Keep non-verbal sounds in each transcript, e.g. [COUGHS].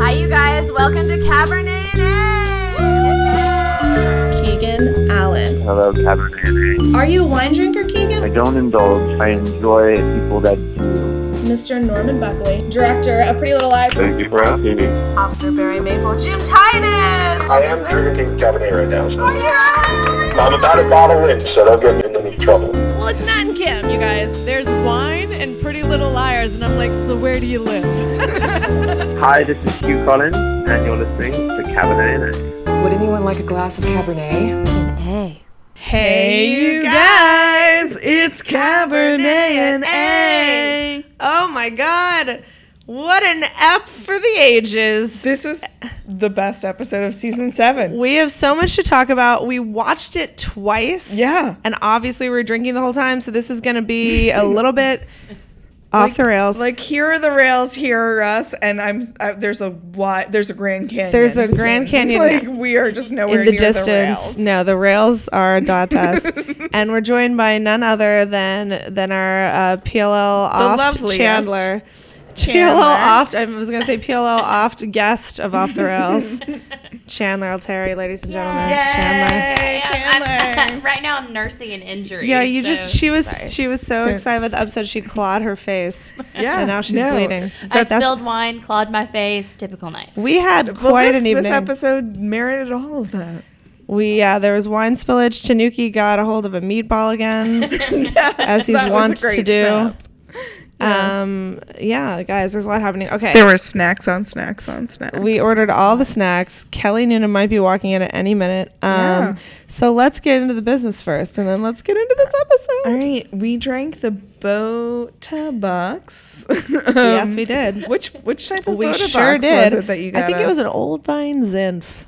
Hi, you guys. Welcome to Cabernet and A. Keegan Allen. Hello, Cabernet. Are you a wine drinker, Keegan? I don't indulge. I enjoy people that do. Mr. Norman Buckley, director of Pretty Little Liars. Thank you for asking me. Officer Barry Maple, Jim Titus. I am drinking Cabernet right now. Oh, yeah. I'm about a bottle in, so don't get me into any trouble. Well, it's Matt and Kim, you guys. There's wine and Pretty Little Liars, and I'm like, so where do you live? [LAUGHS] Hi, this is Huw Collins, and you're listening to Cabernet and A. Would anyone like a glass of Cabernet? Hey, Hey you guys, it's Cabernet and A. Oh my God, what an ep for the ages. This was the best episode of season seven. We have so much to talk about. We watched it twice. Yeah. And obviously, we are drinking the whole time, so this is going to be a little bit [LAUGHS] off the rails. Like here are the rails, here are us, and I'm uh, there's a wide there's a Grand Canyon. There's a Grand [LAUGHS] Canyon Like we are just nowhere in the near distance. The rails. no, the rails are Datas, [LAUGHS] and we're joined by none other than than our uh, PLL loveliest. Chandler. Chandler. PLL oft. I was going to say PLL oft guest of Off the Rails. [LAUGHS] Chandler Alteri, ladies and gentlemen. Chandler. Yay, Chandler. [LAUGHS] right now I'm nursing an injury. Yeah, you so- just she was Sorry. she was so So- excited about the episode she clawed her face. [LAUGHS] yeah, and now she's no. bleeding. I spilled wine, clawed my face. Typical night. We had well, quite this, an evening. this episode merited all of that. We yeah, there was wine spillage. Tanuki got a hold of a meatball again, as he's That was a wont to great do. Um, yeah, guys, there's a lot happening. Okay, There were snacks on snacks on snacks. we ordered all the snacks. Kelly Noonan might be walking in at any minute. Um, Yeah. so let's get into the business first, and then let's get into this episode. All right, we drank the Bota Box. yes, we [LAUGHS] did. Which which type of we Bota sure Bucks did. was it that you got I think it was an Old Vine Zinf.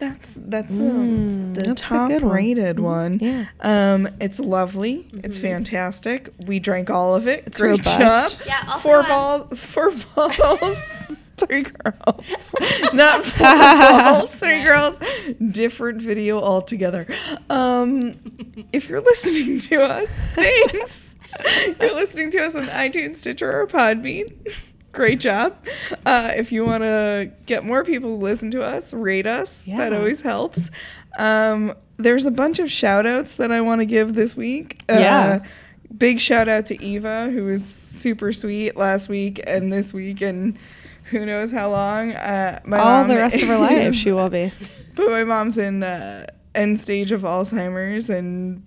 That's that's the, Mm, the that's top good one. rated one. Yeah. Um, it's lovely. It's fantastic. We drank all of it. It's robust. Job. Yeah, also, four um, balls. Four [LAUGHS] balls. Three girls. [LAUGHS] Not four [LAUGHS] balls. Three girls. Different video altogether. Um, if you're listening to us, thanks. you're listening to us on iTunes, Stitcher, or Podbean. Great job. Uh, if you want to get more people to listen to us, rate us. Yeah. That always helps. Um, there's a bunch of shout outs that I want to give this week. Uh, Yeah. Big shout out to Eva, who was super sweet last week and this week, and who knows how long. Uh, my All mom the rest of her [LAUGHS] life, she will be. but my mom's in uh, end stage of Alzheimer's and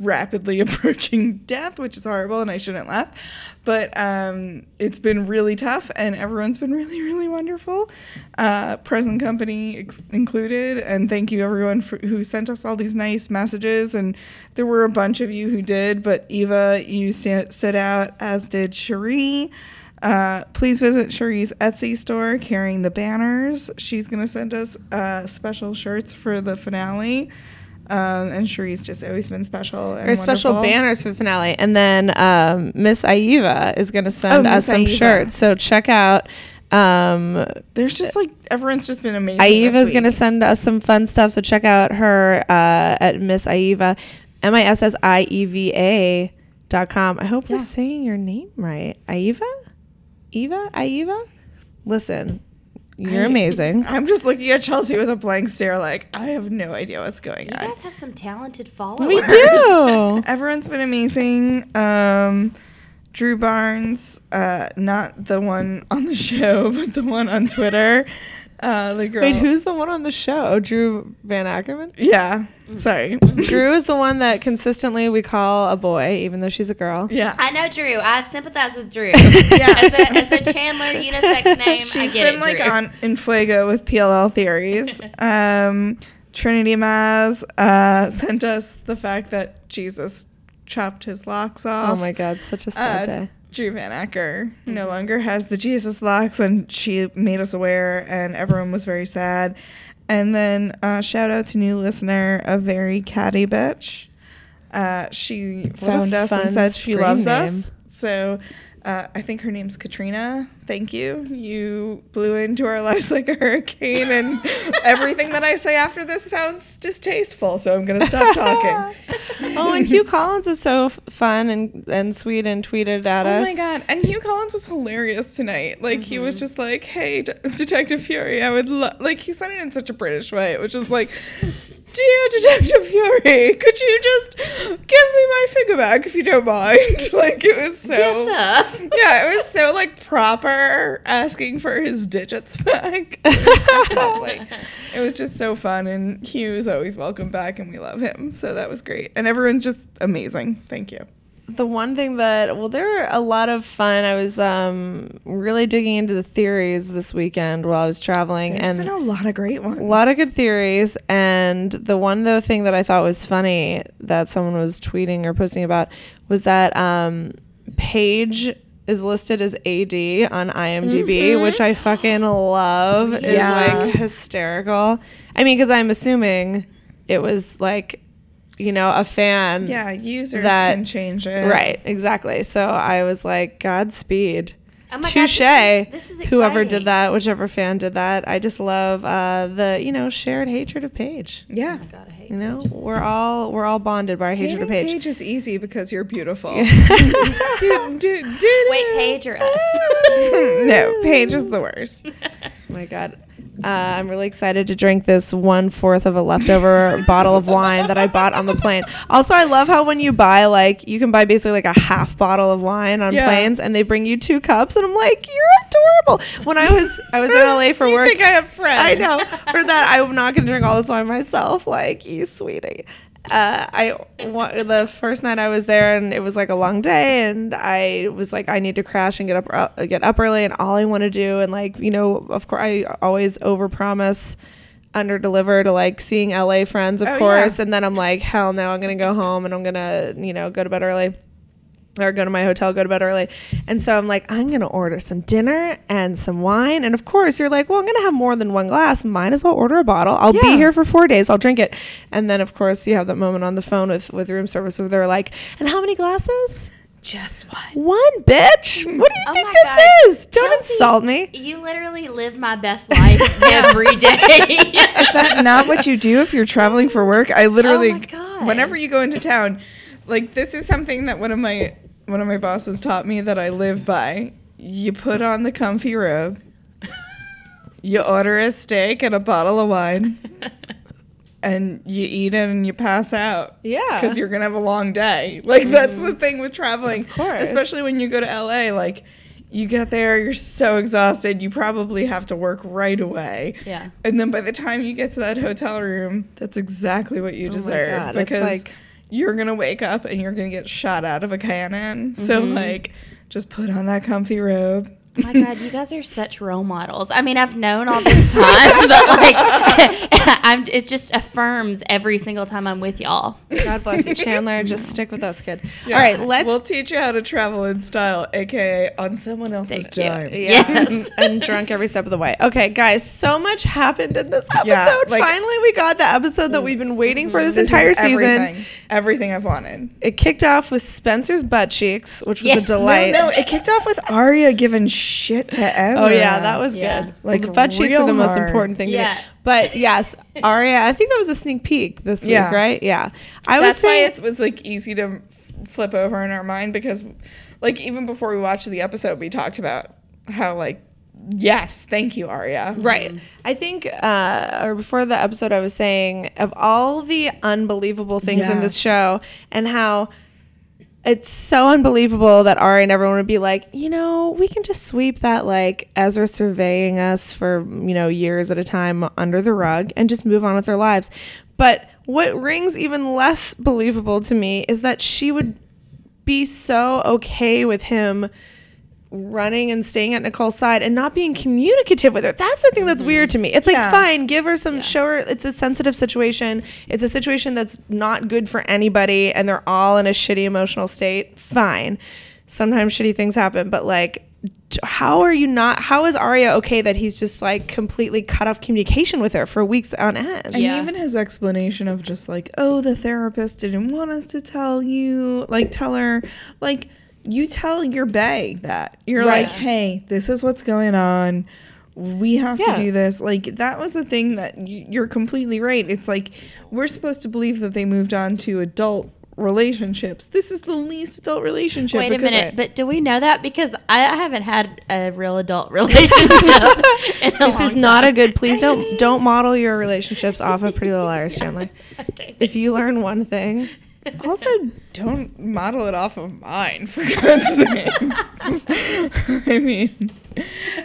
rapidly [LAUGHS] approaching death, which is horrible, and I shouldn't laugh. But um, it's been really tough, and everyone's been [LAUGHS] really, really wonderful, uh, present company ex- included. And thank you everyone for, who sent us all these nice messages. And there were a bunch of you who did, but Eva, you stood out, as did Cherie. Uh, please visit Cherie's Etsy store carrying the banners. She's going to send us uh, special shirts for the finale. Um, and Cherie's just always been special. And special banners for the finale. And then um, Miss Aiva is going to send Oh, us Miss some Aiva. shirts. So check out. Um, There's just like everyone's just been amazing. Aiva's going to send us some fun stuff. So check out her uh, at Miss Aiva, M I S S I E V A dot com. I hope we're saying your name right. Aiva? Eva? Aiva? Listen, you're I- amazing. I'm just looking at Chelsea with a blank stare, like I have no idea what's going You on. You guys have some talented followers. We do. [LAUGHS] Everyone's been amazing. Um, Drew Barnes, uh, not the one on the [LAUGHS] show, but the one on Twitter. Uh, the girl. Wait, who's the one on the show? Drew Van Ackerman? Yeah, sorry. [LAUGHS] Drew is the one that consistently we call a boy, even though she's a girl. yeah. I know Drew. I sympathize with Drew. Yeah. [LAUGHS] As a, as a Chandler unisex [LAUGHS] name, I She's get been it, like Drew. on in Fuego with PLL theories. Um, Trinity Maz uh, sent us the fact that Jesus chopped his locks off. Oh my God, such a sad Uh, day. Drew Van Acker no longer has the Jesus locks, and she made us aware, and everyone was very sad. And then uh, shout out to new listener, a very catty bitch. Uh, she found us and said she loves name. us. So Uh, I think her name's Katrina. Thank you. You blew into our lives like a hurricane, and [LAUGHS] everything that I say after this sounds distasteful, so I'm going to stop talking. [LAUGHS] oh, and Huw Collins is so f- fun and, and sweet and tweeted at Oh us. Oh my god! And Huw Collins was hilarious tonight. Like he was mm-hmm. just like, "Hey, D- Detective Furey, I would love." Like he said it in such a British way, which is like, "Dear Detective Furey, could you just give me my figure back if you don't mind?" [LAUGHS] like it was so. Yes, sir. Yeah, it was so like proper asking for his digits back. It was, just. It was just so fun, and Huw is always welcome back, and we love him. So that was great, and everyone's just amazing. Thank you. the one thing that well there were a lot of fun i was um really digging into the theories this weekend while i was traveling There's and been a lot of great ones. a lot of good theories and the one though thing that i thought was funny that someone was tweeting or posting about was that um paige is listed as AD on IMDb, mm-hmm. which I fucking love. Is Yeah. like hysterical. I mean, because I'm assuming it was like, you know, a fan. Yeah, users that- can change it. Right, exactly. So I was like, Godspeed. Oh my God, Touche. this is- this is Whoever did that, whichever fan did that. I just love uh, the, you know, shared hatred of Paige. Yeah. God, I hate You know, we're all we're all bonded by our hatred of Paige. Paige is easy because you're beautiful. [LAUGHS] [LAUGHS] Wait, Paige or us? [LAUGHS] no, Paige is the worst. Oh my god. Uh, I'm really excited to drink this one fourth of a leftover [LAUGHS] bottle of wine that I bought on the plane. Also, I love how when you buy like you can buy basically like a half bottle of wine on Yeah. planes, and they bring you two cups, and I'm like, you're adorable. When I was I was in LA for work, [LAUGHS] you work, think I have friends? I know. For that, I'm not going to drink all this wine myself. Like you, sweetie. Uh, I the first night I was there, and it was like a long day, and I was like, I need to crash and get up, uh, get up early, and all I want to do, and like you know, of course, I always overpromise, under deliver to like seeing LA friends, of Oh, course, yeah. and then I'm like, hell no, I'm gonna go home and I'm gonna, you know, go to bed early or go to my hotel, go to bed early. And so I'm like, I'm going to order some dinner and some wine. And of course, you're like, well, I'm going to have more than one glass. Might as well order a bottle. I'll be here for four days. I'll drink it. And then, of course, you have that moment on the phone with, with room service where they're like, and how many glasses? Just one. One, bitch. [LAUGHS] What do you Oh think this God. is? Don't Chelsea, insult me. You literally live my best life [LAUGHS] every day. [LAUGHS] Is that not what you do if you're traveling for work? I literally, Oh my God. whenever you go into town, like this is something that one of my one of my bosses taught me that I live by. You put on the comfy robe. you order a steak and a bottle of wine. [LAUGHS] And you eat it and you pass out. Yeah. Because you're going to have a long day. Like, mm. that's the thing with traveling. Of course. Especially when you go to LA. Like, you get there, you're so exhausted. You probably have to work right away. Yeah. And then by the time you get to that hotel room, that's exactly what you oh deserve God, it's because like- you're gonna wake up and you're gonna get shot out of a cannon. So Mm-hmm. like, just put on that comfy robe. Oh my god, you guys are such role models. I mean, I've known all this time, [LAUGHS] but like, [LAUGHS] I'm. It just affirms every single time I'm with y'all. God bless you, Chandler. Just stick with us, kid. All right, let's We'll teach you how to travel in style, aka on someone else's dime. Yeah. Yes. [LAUGHS] and drunk every step of the way. Okay, guys, so much happened in this episode. Yeah, like- Finally, we got the episode that we've been waiting for this, This entire is season. everything. Everything I've wanted. It kicked off with Spencer's butt cheeks, which was Yeah. a delight. No, no, it kicked off with Aria giving shit to Ezra. [LAUGHS] Oh yeah, that was Yeah. good. Like, Like the butt cheeks are the most hard. important thing. to me. Yeah. But yes, [LAUGHS] Aria. I think that was a sneak peek this week, Yeah. right? Yeah. I was That's why saying, it was like easy to flip over in our mind because, like, even before we watched the episode, we talked about how like, yes, thank you, Aria. Right. I think, uh, or before the episode, I was saying of all the unbelievable things in this show and how it's so unbelievable that Ari and everyone would be like, you know, we can just sweep that like Ezra surveying us for, you know, years at a time under the rug and just move on with their lives. But what rings even less believable to me is that she would be so okay with him running and staying at Nicole's side and not being communicative with her. That's the thing that's weird mm-hmm. to me. It's like Yeah. fine, give her some show her it's a sensitive situation. It's a situation that's not good for anybody and they're all in a shitty emotional state. Fine. Sometimes shitty things happen, but like how are you not how is Aria okay that he's just like completely cut off communication with her for weeks on end? And Yeah. even his explanation of just like, oh, the therapist didn't want us to tell you, like, tell her, like, you tell your bay that you're Right. like, hey, this is what's going on. We have Yeah. to do this. Like that was the thing that y- you're completely right. It's like we're supposed to believe that they moved on to adult relationships. This is the least adult relationship. Wait a because- minute, but do we know that? Because I haven't had a real adult [LAUGHS] relationship. [LAUGHS] in a This is long not time. a good. Please don't don't model your relationships off of Pretty Little Liars, Chandler. [LAUGHS] Okay. If you learn one thing, [LAUGHS] Also, don't model it off of mine, for God's sake. [LAUGHS] I mean,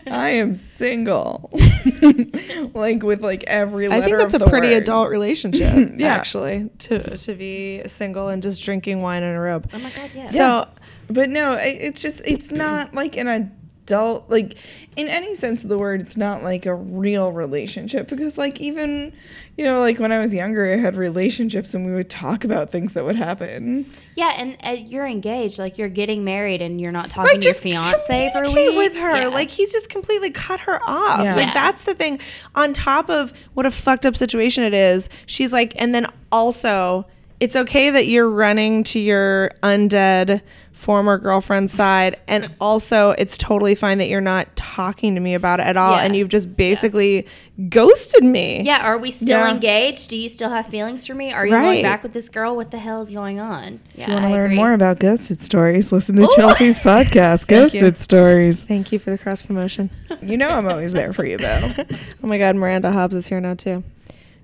I am single. [LAUGHS] like with like every letter I think that's a of the pretty word. adult relationship. Yeah. actually, to to be single and just drinking wine in a robe. Oh my god, yeah. So But no, i- it's just it's not like an adult like in any sense of the word. It's not like a real relationship because like even you know like when I was younger, I had relationships and we would talk about things that would happen. yeah, and uh, you're engaged, like you're getting married, and you're not talking Like, to your fiance for communicate weeks with her. Yeah. Like he's just completely cut her off. Yeah. Like that's the thing. On top of what a fucked up situation it is, she's like, and then also, it's okay that you're running to your undead former girlfriend's side, and [LAUGHS] also it's totally fine that you're not talking to me about it at all, Yeah. and you've just basically ghosted me. yeah, are we still Yeah. engaged? Do you still have feelings for me? Are you Right. going back with this girl? What the hell is going on? Yeah, If you want to learn agree. more about ghosted stories, listen to Chelsea's [LAUGHS] podcast, Ghosted Stories. Thank you for the cross promotion. You know I'm always there for you, though. [LAUGHS] Oh my God, Miranda Hobbs is here now too.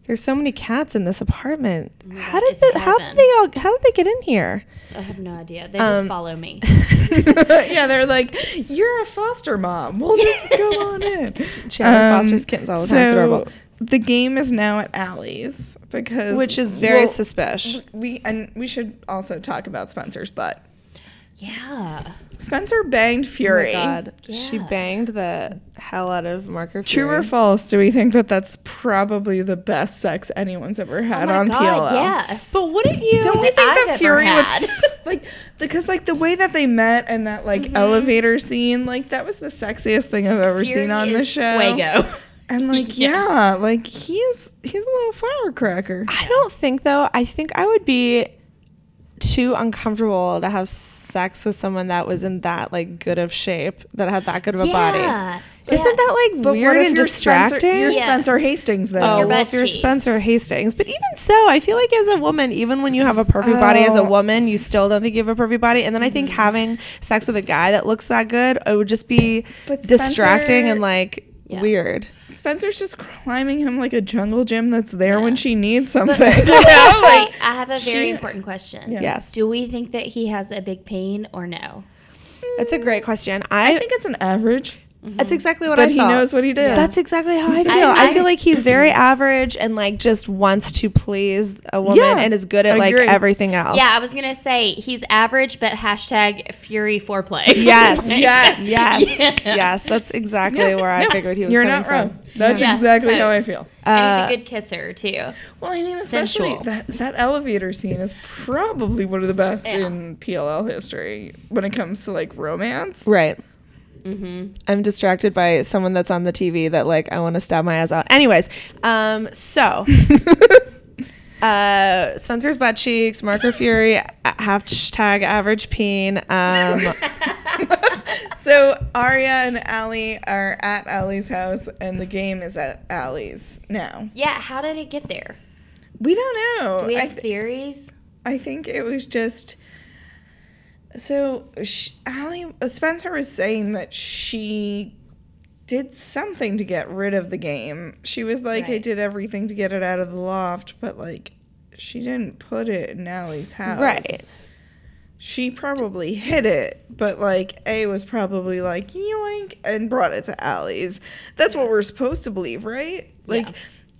There's so many cats in this apartment. how did how did they all how did they get in here? I have no idea. They Um, just follow me. [LAUGHS] [LAUGHS] yeah, they're like, you're a foster mom. We'll just [LAUGHS] go on in. Chandler Um, fosters kittens all the time. It's adorable. the game is now at Ali's because Which is very well, suspicious. We and we should also talk about Spencer's butt. Yeah. Spencer banged Furey. Oh my God. She banged the hell out of Marco True or false? Do we think that that's probably the best sex anyone's ever had oh my on god, PLL? yes. But wouldn't you? Don't we think I've that Furey had. would [LAUGHS] like because like the way that they met and that like Mm-hmm. elevator scene, like that was the sexiest thing I've ever Furey seen on the is show. Fuego. And like [LAUGHS] yeah. like he's he's a little firecracker. I don't think though. I think I would be too uncomfortable to have sex with someone that was in that like good of shape that had that good of a body. Yeah. Isn't that like But weird what if and you're distracting? Spencer, you're Yeah. Spencer Hastings though? Oh, Your well, butt if you're cheeks. Spencer Hastings. But even so, I feel like as a woman, even when you have a perfect body as a Oh. woman, you still don't think you have a perfect body. And then I think Mm-hmm. having sex with a guy that looks that good, it would just be But distracting Spencer- and like Yeah. weird. Spencer's just climbing him like a jungle gym that's there when she needs something. But- [LAUGHS] you know? Wait, [LAUGHS] Like, I have a very she- important question. Yeah. Yes. Do we think that he has a big pain or no? That's a great question. I, I think it's an average, that's exactly what but I thought. But he knows what he did. That's exactly how I feel. I, I- feel like he's [LAUGHS] very average and like just wants to please a woman Yeah, and is good at like everything else. Yeah, I was gonna say he's average, but hashtag Furey foreplay. [LAUGHS] [LAUGHS] Yes. Yes. Yes. Yeah. Yes. That's exactly where I No, figured he was You're coming not wrong. from. That's Yeah. exactly how I Totes. feel. and Uh, he's a good kisser too. Well, I mean, especially Sensual. that that elevator scene is probably one of the best Yeah. in PLL history when it comes to like romance. Right. Mm-hmm. I'm distracted by someone that's on the TV that like I want to stab my eyes out. Anyways, um, so [LAUGHS] uh, Spencer's butt cheeks, Marco Furey, hashtag average peen. Um, [LAUGHS] So Aria and Ali are at Ali's house, and the game is at Ali's now. Yeah, how did it get there? We don't know. Do we have th- theories? I think it was just so sh- Ali Spencer was saying that she did something to get rid of the game. She was like, "I did everything to get it out of the loft," but like she didn't put it in Ali's house. Right. She probably hid it, but like A was probably like yoink and brought it to Ali's. That's what we're supposed to believe, right? Like Yeah.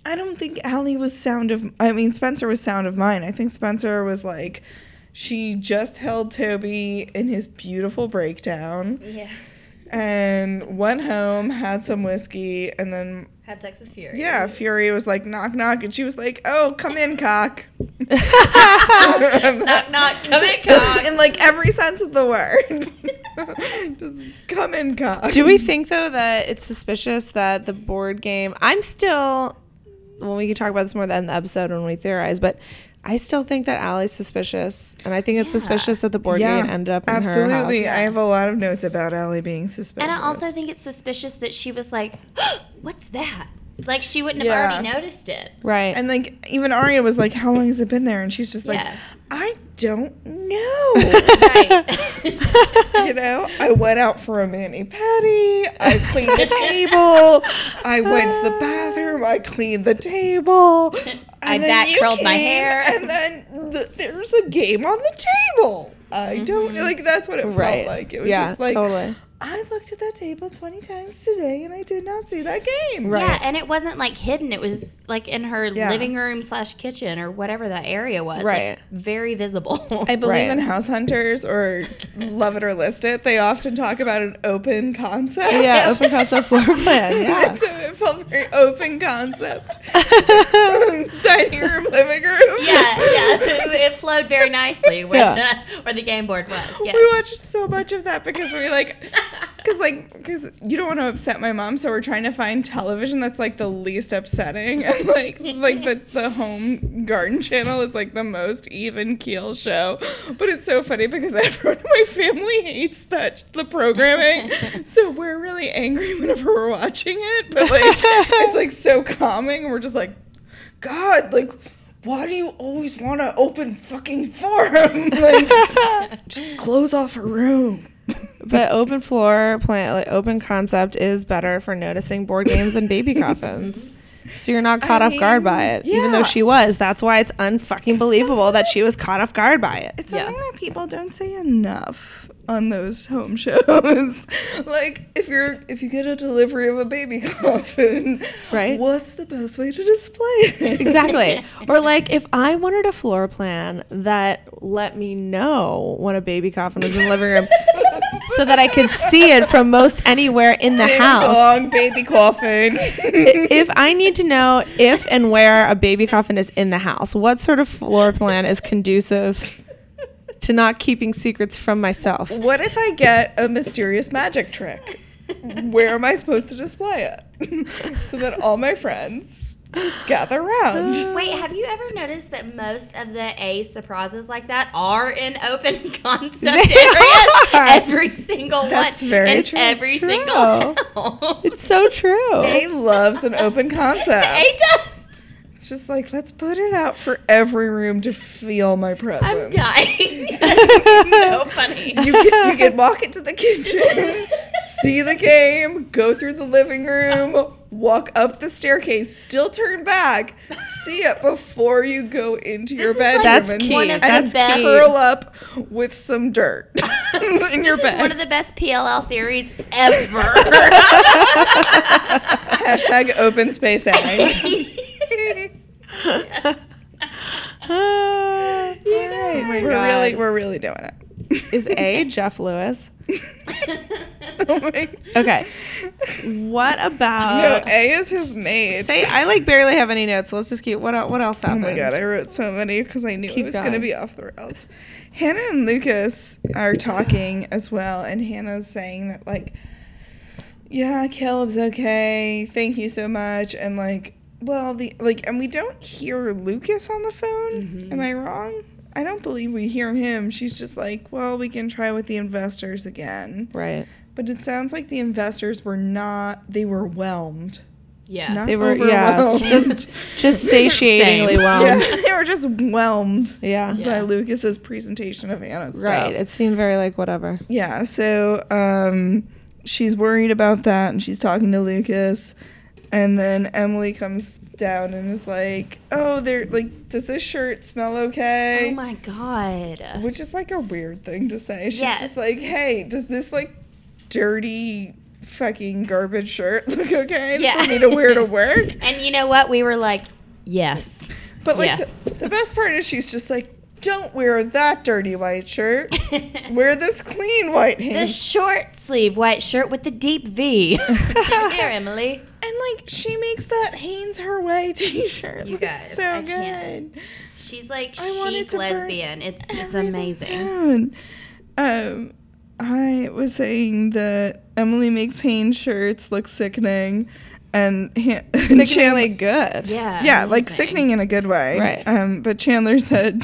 I don't think Ali was sound of I mean Spencer was sound of mind. I think Spencer was like she just held Toby in his beautiful breakdown Yeah. and went home, had some whiskey, and then Had sex with Furey. yeah, Furey was like knock knock and she was like, "Oh, come in, cock." [LAUGHS] Knock knock, come in, cock. in like every sense of the word. [LAUGHS] Just come in, cock. do we think though that it's suspicious that the board game? I'm still. Well, we can talk about this more in the episode when we theorize, but I still think that Ali's suspicious, and I think it's Yeah. suspicious that the board game ended up in absolutely. her house. I have a lot of notes about Ali being suspicious. And I also think it's suspicious that she was like, [GASPS] "What's that?" Like she wouldn't have already noticed it. Right. And like even Aria was like, "How long has it been there?" And she's just like, Yeah. "I don't know." [LAUGHS] Right. [LAUGHS] you know, I went out for a mani pedi. I cleaned the [LAUGHS] table. I went to the bathroom. I cleaned the table. I and then back you curled my hair. And then th- there's a game on the table. I don't mm-hmm. like. That's what it right. felt like. It was yeah, just like totally. I looked at that table twenty times today, and I did not see that game. Right. Yeah, and it wasn't like hidden. It was like in her Yeah. living room slash kitchen or whatever that area was. Right. Like, very visible. [LAUGHS] I believe Right. in House Hunters or Love It or List It. They often talk about an open concept. Yeah, [LAUGHS] open concept floor plan. Yeah. [LAUGHS] so it felt very open concept. Dining room, living room. yeah, yeah. It flowed very nicely where, Yeah. where the game board was. Yes. We watched so much of that because we like, [LAUGHS] because like, because you don't want to upset my mom, so we're trying to find television that's like the least upsetting, [LAUGHS] and like, like the the home garden channel is like the most even keel show. But it's so funny because [LAUGHS] everyone in my family hates that the programming, so we're really angry whenever we're watching it. But like, it's like so calming. and We're just like, God, like. Why do you always want to open fucking forum? Like, just close off a room. But open floor plan, like open concept, is better for noticing board games and baby coffins. So you're not [LAUGHS] caught I off guard by mean, it, even though she was. That's why it's unfucking believable that she was caught off guard by it. It's Yeah. something that people don't say enough on those home [LAUGHS] shows. like if you're if you get a delivery of a baby coffin, Right. What's the best way to display it? Exactly. [LAUGHS] or like if I wanted a floor plan that let me know when a baby coffin was in the living room so that I could see it from most anywhere in the Ding house. dong, baby coffin. if I need to know if and where a baby coffin is in the house, what sort of floor plan is conducive to not keeping secrets from myself? what if I get a mysterious magic trick? Where am I supposed to display it? [LAUGHS] so that all my friends gather around. [LAUGHS] Wait, have you ever noticed that most of the A surprises like that are in open [LAUGHS] concept They areas? are. Every single That's one. very in true. every True. single house. It's so true. A loves an open [LAUGHS] concept. A does. It's just like let's put it out for every room to feel my presence. I'm dying. That's so funny. You can, you can walk into the kitchen, see the game, go through the living room, walk up the staircase, still turn back, see it before you go into your is bedroom. like That's and, key. and the best- curl up with some dirt [LAUGHS] in your This bed. is one of the best PLL theories ever. [LAUGHS] Hashtag open space ag. [LAUGHS] Ah, We're really, we're really doing it. Is A Jeff Lewis? [LAUGHS] Oh Okay. What about? no, about A is his maid. Say I like barely have any notes. So let's just keep what what else Oh my god, I wrote so many because I knew Keep it was going to be off the rails. Hanna and Lucas are talking as well, and Hanna's saying that, like, yeah, Caleb's okay. Thank you so much. And, like, well, the, like, and we don't hear Lucas on the phone. Mm-hmm. Am I wrong? I don't believe we hear him. She's just like, well, we can try with the investors again. Right. But it sounds like the investors were not, they were whelmed. yeah. Not They were yeah, just [LAUGHS] just satiatingly Same. Yeah, whelmed. they were just whelmed Yeah. Yeah. by Lucas's presentation of Hanna's stuff. Right. It seemed very like whatever. Yeah, so um, she's worried about that, and she's talking to Lucas, and then Emily comes down and is like, "Oh, they're like, does this shirt smell okay?" Oh my god. Which is like a weird thing to say. She's Yes. just like, "Hey, does this like dirty fucking garbage shirt [LAUGHS] look okay Yeah. for me to wear to work?" [LAUGHS] And you know what? We were like, yes. But like Yes. the, the best part is she's just like, "Don't wear that dirty white shirt. [LAUGHS] wear this clean white The short sleeve white shirt with the deep V. Here, [LAUGHS] Emily. And like she makes that Hanes her way [LAUGHS] t-shirt. You look guys, so I good. can't. She's like I chic lesbian. It's it's amazing. Um, I was saying that Emily makes Hanes shirts look sickening, and Han- Sickeningly good. Yeah. yeah, like sickening in a good way. Right. Um, but Chandler said,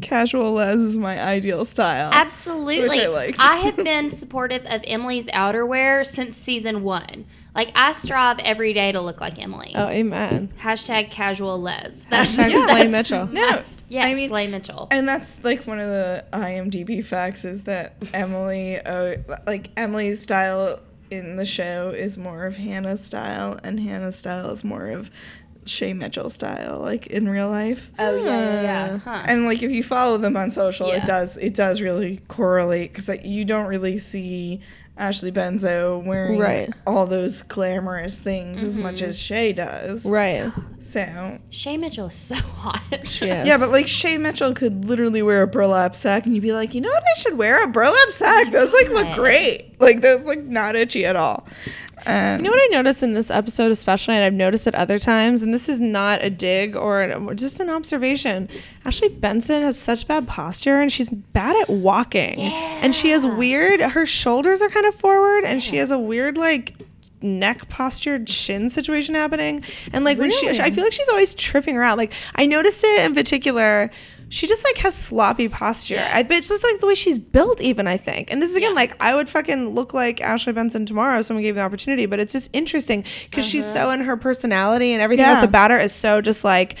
"Casual les is my ideal style." Absolutely. I. I have been supportive of Emily's outerwear since season one. Like I strive every day to look like Emily. Oh, amen. Hashtag casual les. That's, Hashtag that's Slay Mitchell. No, Yes, I mean- Slay Mitchell. And that's like one of the IMDb facts is that Emily, uh, like Emily's style in the show is more of Hanna's style, and Hanna's style is more of Shay Mitchell style, like in real life. oh yeah, yeah, yeah. Huh. And like if you follow them on social, Yeah. it does it does really correlate because like, you don't really see Ashley Benson wearing Right. all those glamorous things as much mm-hmm. as Shay does. Right. So Shay Mitchell is so [LAUGHS] hot. Yes. yeah, but like [LAUGHS] Shay Mitchell could literally wear a burlap sack, and you'd be like, you know what, I should wear a burlap sack. Those like look God. great. Like those look not itchy at all. Um, You know what I noticed in this episode, especially, and I've noticed it other times, and this is not a dig or an, just an observation. Ashley Benson has such bad posture, and she's bad at walking. yeah. And she has weird. Her shoulders are kind of forward, and she has a weird like neck postured shin situation happening. And like when she, I feel like she's always tripping around. Like I noticed it in particular. She just like has sloppy posture. I bet it's just like the way she's built, even I think. And this is again like I would fucking look like Ashley Benson tomorrow if someone gave me the opportunity. But it's just interesting because she's uh-huh. so in her personality and everything else about her is so just like i-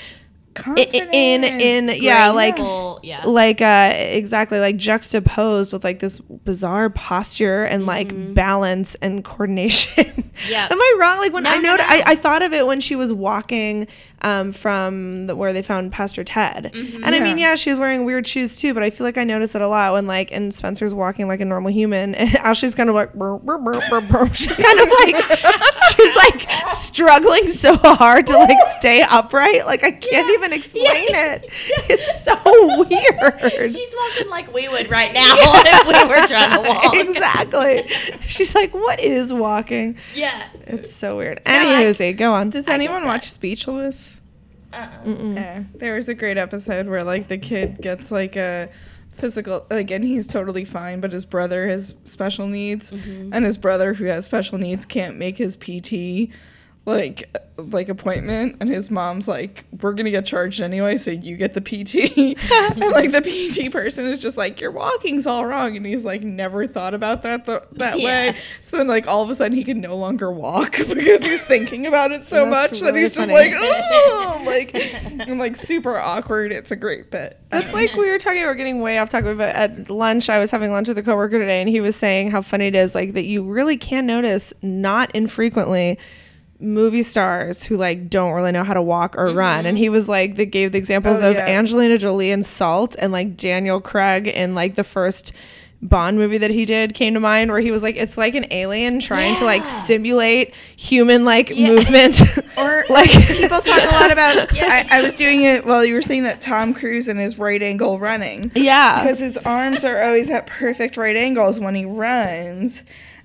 confident, in in yeah like yeah. like uh exactly like juxtaposed with like this bizarre posture and like balance and coordination [LAUGHS] Yeah. am i wrong like when No, i no, know no. I, I thought of it when she was walking um from the, where they found pastor ted and i mean Yeah. yeah she was wearing weird shoes too but i feel like i notice it a lot when like and spencer's walking like a normal human and [LAUGHS] ashley's kind of like brr, brr, brr. [LAUGHS] she's kind of like she's like struggling so hard to like stay upright like i can't even [LAUGHS] explain it [LAUGHS] it's so weird She's walking like we would right now [LAUGHS] if we were trying to walk. exactly she's like what is walking Yeah. it's so weird I- anywho go on Does anyone watch Speechless? Uh-uh. Yeah, there was a great episode where like the kid gets like a physical like and he's totally fine but his brother has special needs Mm-hmm. and his brother who has special needs can't make his pt like like appointment and his mom's like we're gonna get charged anyway so you get the pt [LAUGHS] and like the pt person is just like your walking's all wrong and he's like never thought about that th- that Yeah. way so then like all of a sudden he can no longer walk [LAUGHS] because he's thinking about it so That's much that really he's just funny. like oh like and like super awkward it's a great bit That's like we were talking. We're getting way off topic, but at lunch, I was having lunch with a coworker today, and he was saying how funny it is, like that you really can notice not infrequently movie stars who like don't really know how to walk or run. And he was like, they gave the examples Oh, of yeah. Angelina Jolie in Salt and like Daniel Craig in like the first. Bond movie that he did came to mind where he was like it's like an alien trying to like simulate human like movement [LAUGHS] or [LAUGHS] like people talk a lot [LAUGHS] about I, I was doing it while you were saying that tom cruise and his right angle running yeah because his arms are always at perfect right angles when he runs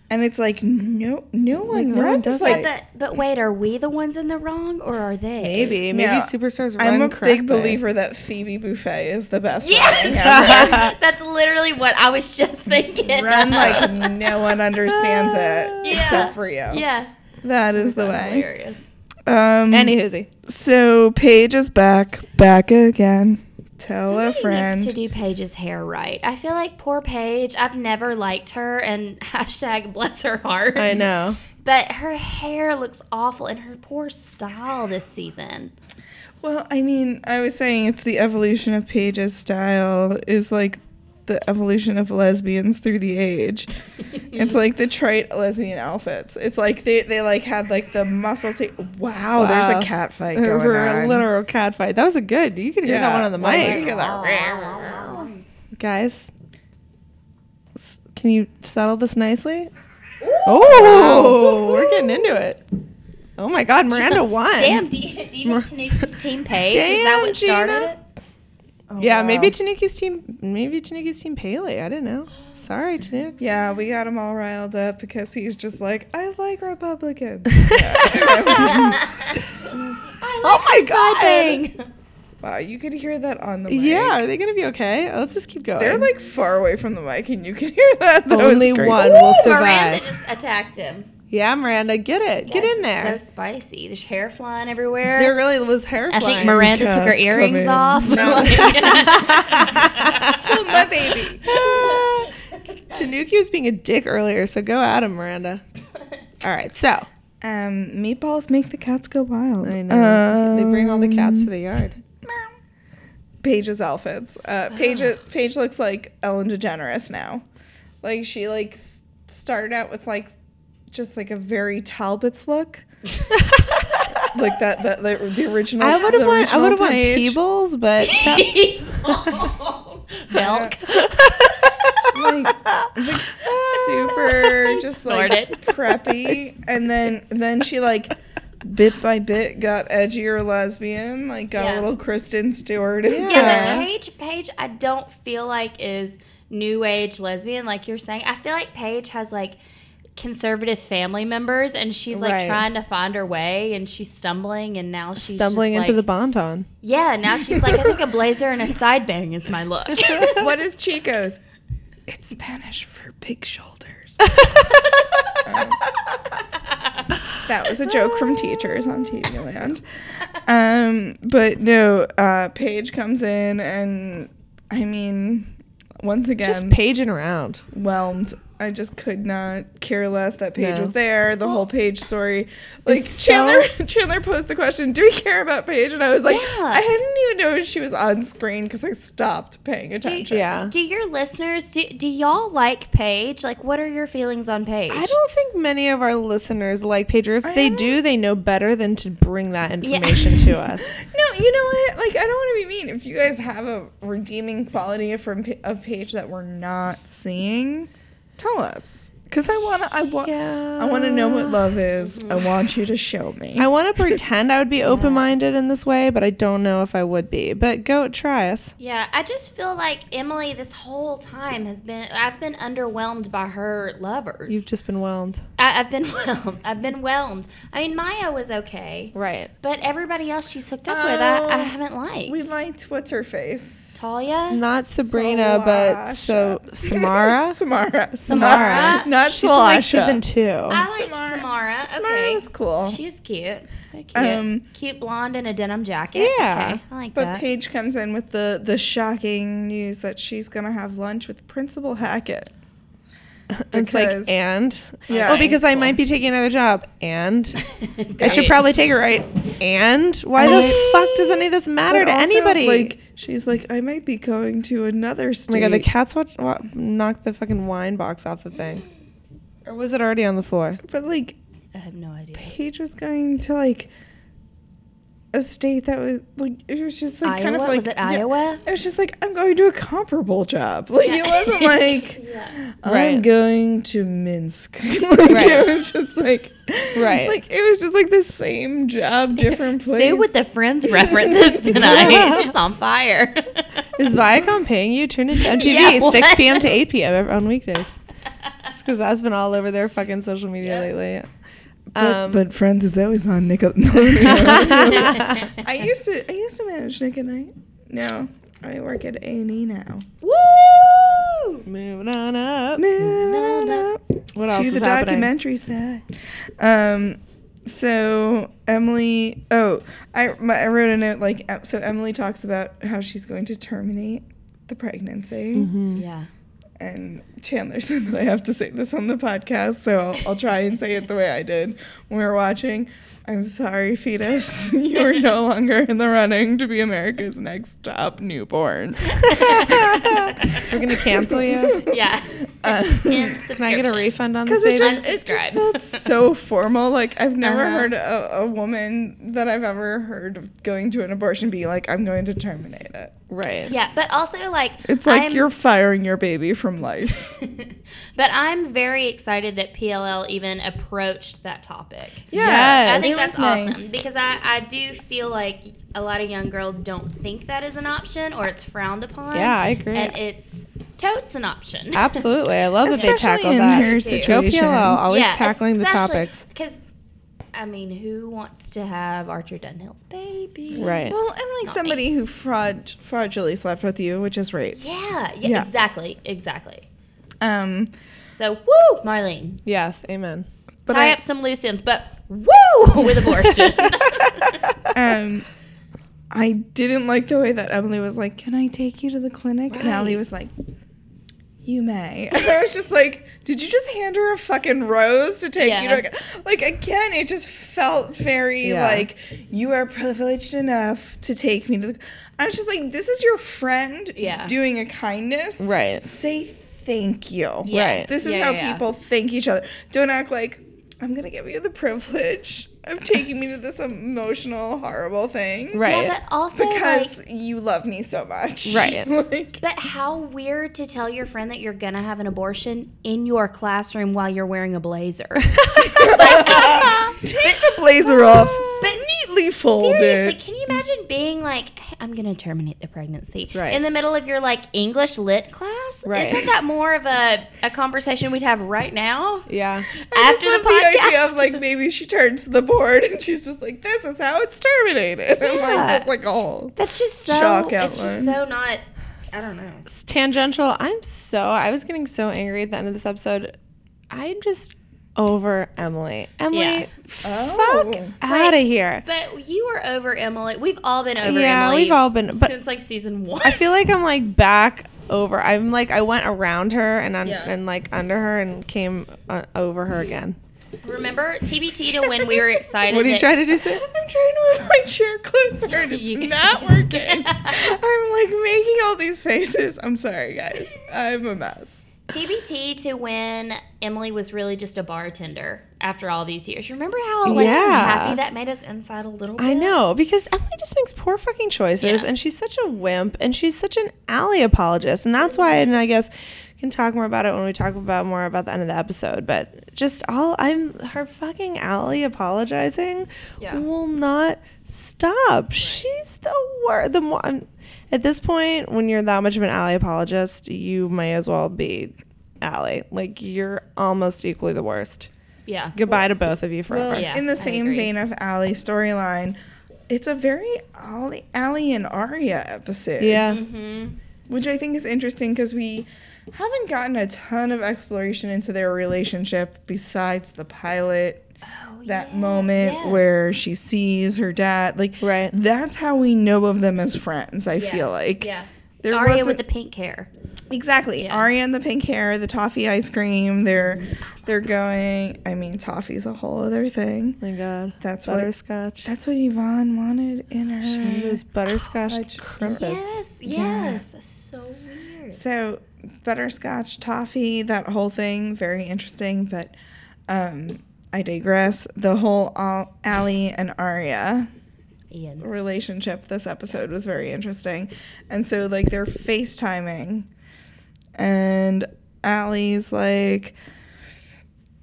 and it's like no no one no one runs does like But, but wait, are we the ones in the wrong or are they? maybe maybe Yeah. superstars run i'm a correctly. big believer that phoebe buffay is the best running ever. Yes, [LAUGHS] that's literally what I was just thinking. run like [LAUGHS] no one understands it Yeah. except for you yeah, that is the way hilarious. um Any whoosy. so paige is back back again tell Somebody a friend needs to do Paige's hair right. I feel like poor Paige. I've never liked her, and [LAUGHS] hashtag bless her heart. I know. But her hair looks awful, and her poor style this season. Well, I mean, I was saying it's the evolution of Paige's style is like the evolution of lesbians through the age. [LAUGHS] it's like the trite lesbian outfits. It's like they, they like had like the muscle ta- wow, there's a cat fight going For on. a literal cat fight. That was a good. You could hear that one on the mic. can hear that. Guys, can you settle this nicely? Oh, we're getting into it. Oh my God, Miranda [LAUGHS] won. Damn, do you, do you think Tanuki's team Paige? Is that what started Gina. it? Oh, yeah, wow. maybe Tanuki's team. Maybe Tanuki's team Paley. I don't know. Sorry, Tanuki. Yeah, we got him all riled up because he's just like, I like Republicans. [LAUGHS] I Oh my God. bang. wow, you could hear that on the mic. Yeah, are they gonna be okay? Oh, let's just keep going. They're like far away from the mic and you can hear that. That only great. one will survive. Miranda survive. just attacked him. Yeah, Miranda, get it. Get Yes, in it's there. So spicy. There's hair flying everywhere. there really was hair flying. I think. Miranda took her Cats earrings come in. off. Oh, [LAUGHS] [LAUGHS] my baby. [LAUGHS] Tanuki was being a dick earlier, so go at him, Miranda. All right, so Um, meatballs make the cats go wild. I know they bring all the cats Um, to the yard. Paige's outfits. Uh, [SIGHS] Paige Paige looks like Ellen DeGeneres now. Like she like s- started out with like just like a very Talbot's look. [LAUGHS] like that that the, the original. I would have the went. I original would have went Peebles, but Milk. [LAUGHS] like, like super [LAUGHS] just like Snorted. preppy and then then she like bit by bit got edgier lesbian like got Yeah. a little kristen stewart in Yeah, there. the Paige Paige I don't feel like is new age lesbian like you're saying. I feel like Paige has like conservative family members and she's like Right. trying to find her way and she's stumbling and now she's stumbling just, into the like- bonton. Yeah, now she's like I think a blazer and a [LAUGHS] side bang is my look. [LAUGHS] what is chico's it's spanish for big shoulders Um, [LAUGHS] that was a joke from teachers on TV Land. Um, but no, uh, Paige comes in and I mean, once again, Just paging around. whelmed. I just could not care less that Paige No. was there. The whole Paige story, like It's so- Chandler. [LAUGHS] Chandler posed the question, "Do we care about Paige?" And I was like, Yeah. I hadn't even noticed she was on screen because I stopped paying attention. Yeah. Do your listeners do do y'all like Paige? Like what are your feelings on Paige? I don't think many of our listeners like Paige. Or if they do, they know better than to bring that information to us. [LAUGHS] No, you know what? Like, I don't want to be mean. If you guys have a redeeming quality from of Paige that we're not seeing, tell us. Because I wanna, I want, Yeah. I want to know what love is. I mm-hmm. want you to show me. I want to pretend I would be [LAUGHS] open minded in this way, but I don't know if I would be. But go try us. Yeah, I just feel like Emily this whole time has been I've been underwhelmed by her lovers. You've just been whelmed. I, I've been [LAUGHS] whelmed. I've been whelmed. I mean Maya was okay. Right. But everybody else she's hooked up with I, I Oh, haven't liked. we liked what's her face. Talia? Not Sabrina, but so Samara. [LAUGHS] Samara. Samara. Not She's in, like season two. I like Samara- Samara. Samara okay. was cool. She's cute. Very cute. Um, cute blonde in a denim jacket. Yeah. Okay. I like But that. But Paige comes in with the the shocking news that she's gonna have lunch with Principal Hackett. [LAUGHS] It's like, and Yeah. oh, because I might be taking another job, and [LAUGHS] I should probably take it right. And why the fuck does any of this matter But to also, anybody? Like she's like, I might be going to another oh state. my god, the cats watch, wa- knocked the fucking wine box off the thing, or was it already on the floor? but like I have no idea. Paige was going to like a state that was like it was just like kind of Iowa? like Was it yeah, Iowa? it was just like I'm going to a comparable job. Like it wasn't [LAUGHS] like I'm Right. going to Minsk. [LAUGHS] like Right. it was just like Right. Like it was just like the same job, [LAUGHS] different place. Sue with the Friends references tonight. She's on fire. Is Viacom paying you? Turn into MTV, Yeah, 6 p.m. to 8 p.m. on weekdays. It's because that's been all over their fucking social media lately. but, Um, but Friends is always on Nickelodeon. [LAUGHS] [LAUGHS] I used to I used to manage Nick at Night. No, I work at A and E now. Woo! moving on up. Moving on up What else to is the happening? documentaries that. Um, so Emily, oh, I my, I wrote a note like uh, so Emily talks about how she's going to terminate the pregnancy, Mm-hmm. Yeah. And Chandler said [LAUGHS] that I have to say this on the podcast, so I'll, I'll try and say it the way I did when we were watching. I'm sorry, fetus. [LAUGHS] You're no [LAUGHS] longer in the running to be America's next top newborn. We're gonna cancel you. Yeah. Uh, [LAUGHS] Can I get a refund on this Because it baby? just, it just felt so [LAUGHS] formal. Like I've never Uh-huh. heard a, a woman that I've ever heard of going to an abortion be like, "I'm going to terminate it." right. Yeah, but also like It's like I'm, you're firing your baby from life. [LAUGHS] but I'm very excited that PLL even approached that topic. Yeah, I think that's was awesome because I, I do feel like a lot of young girls don't think that is an option or it's frowned upon. Yeah, I agree. And it's totes an option. [LAUGHS] Absolutely. I love that they Especially tackle in that. her Go situation. PLL, always tackling the topics. Because, I mean, who wants to have Archer Dunhill's baby? Right. Well, and like Not somebody who fraud fraudulently slept with you, which is rape. Yeah, yeah, Yeah. exactly, exactly. Um, So, woo, Marlene. Yes. Amen. Tie I- up some loose ends, but woo with abortion. [LAUGHS] [LAUGHS] um, I didn't like the way that Emily was like, "Can I take you to the clinic?" And Ali was like, "You may." [LAUGHS] And I was just like, "Did you just hand her a fucking rose to take you Yeah. to?" Like again, it just felt very Yeah. like you are privileged enough to take me to the. I was just like, "This is your friend Yeah. doing a kindness. Right. Say thank you. Yeah. Right. This is how people thank each other. Don't act like I'm gonna give you the privilege of taking me to this emotional, horrible thing. Right. Yeah, but also Because like, you love me so much. Right. [LAUGHS] like, but how weird to tell your friend that you're gonna have an abortion in your classroom while you're wearing a blazer. [LAUGHS] [LAUGHS] take the blazer off. But neatly folded. Seriously, can you imagine being like, hey, I'm going to terminate the pregnancy Right. in the middle of your like English lit class? Right. Isn't that more of a, a conversation we'd have right now? Yeah. I After just the love the, idea of like maybe she turns to the board and she's just like, "This is how it's terminated." And [LAUGHS] like Yeah. that's like all. That's just so. Shock it's just so not. I don't know. It's tangential. I'm so I was getting so angry at the end of this episode. I'm just over Emily. Emily, Yeah. Oh. fuck out of here. But you were over Emily. We've all been over Yeah, Emily. we've all been- but- since like season one. I feel like I'm like back over. I'm like I went around her and un- Yeah. and like under her and came uh, over her again. Remember TBT to when we were excited. What are you trying to do? Sid? [LAUGHS] I'm trying to move my chair closer and it's not working. I'm like making all these faces. I'm sorry, guys. I'm a mess. TBT to when Emily was really just a bartender after all these years. You remember how like, Yeah. happy that made us inside a little bit? I know because Emily just makes poor fucking choices, Yeah. and she's such a wimp, and she's such an Ali apologist, and that's why. And I guess we can talk more about it when we talk about more about the end of the episode. But just all I'm her fucking Ali apologizing Yeah. will not stop. She's the worst. The more I'm, at this point, when you're that much of an Ali apologist, you may as well be Ali. Like you're almost equally the worst. Yeah. Goodbye to both of you forever. Well, Yeah, in the same vein of Ali storyline, it's a very Ali, Ali and Aria episode. yeah. Mm-hmm. Which I think is interesting because we haven't gotten a ton of exploration into their relationship besides the pilot. That moment Oh, yeah. where she sees her dad. Like, Right. that's how we know of them as friends, I Yeah. feel like. Yeah. There Aria wasn't- with the pink hair. Exactly. Yeah. Aria and the pink hair, the toffee ice cream. They're they're going. I mean, toffee's a whole other thing. my god. That's what- butterscotch. That's what Yvonne wanted in her. she Those butterscotch Fudge. crumpets. Yes. Yes. That's so weird. So butterscotch toffee, that whole thing, very interesting. But um, I digress. The whole Al- Ali and Aria Ian. relationship this episode was very interesting. And so like they're FaceTiming and Ali's like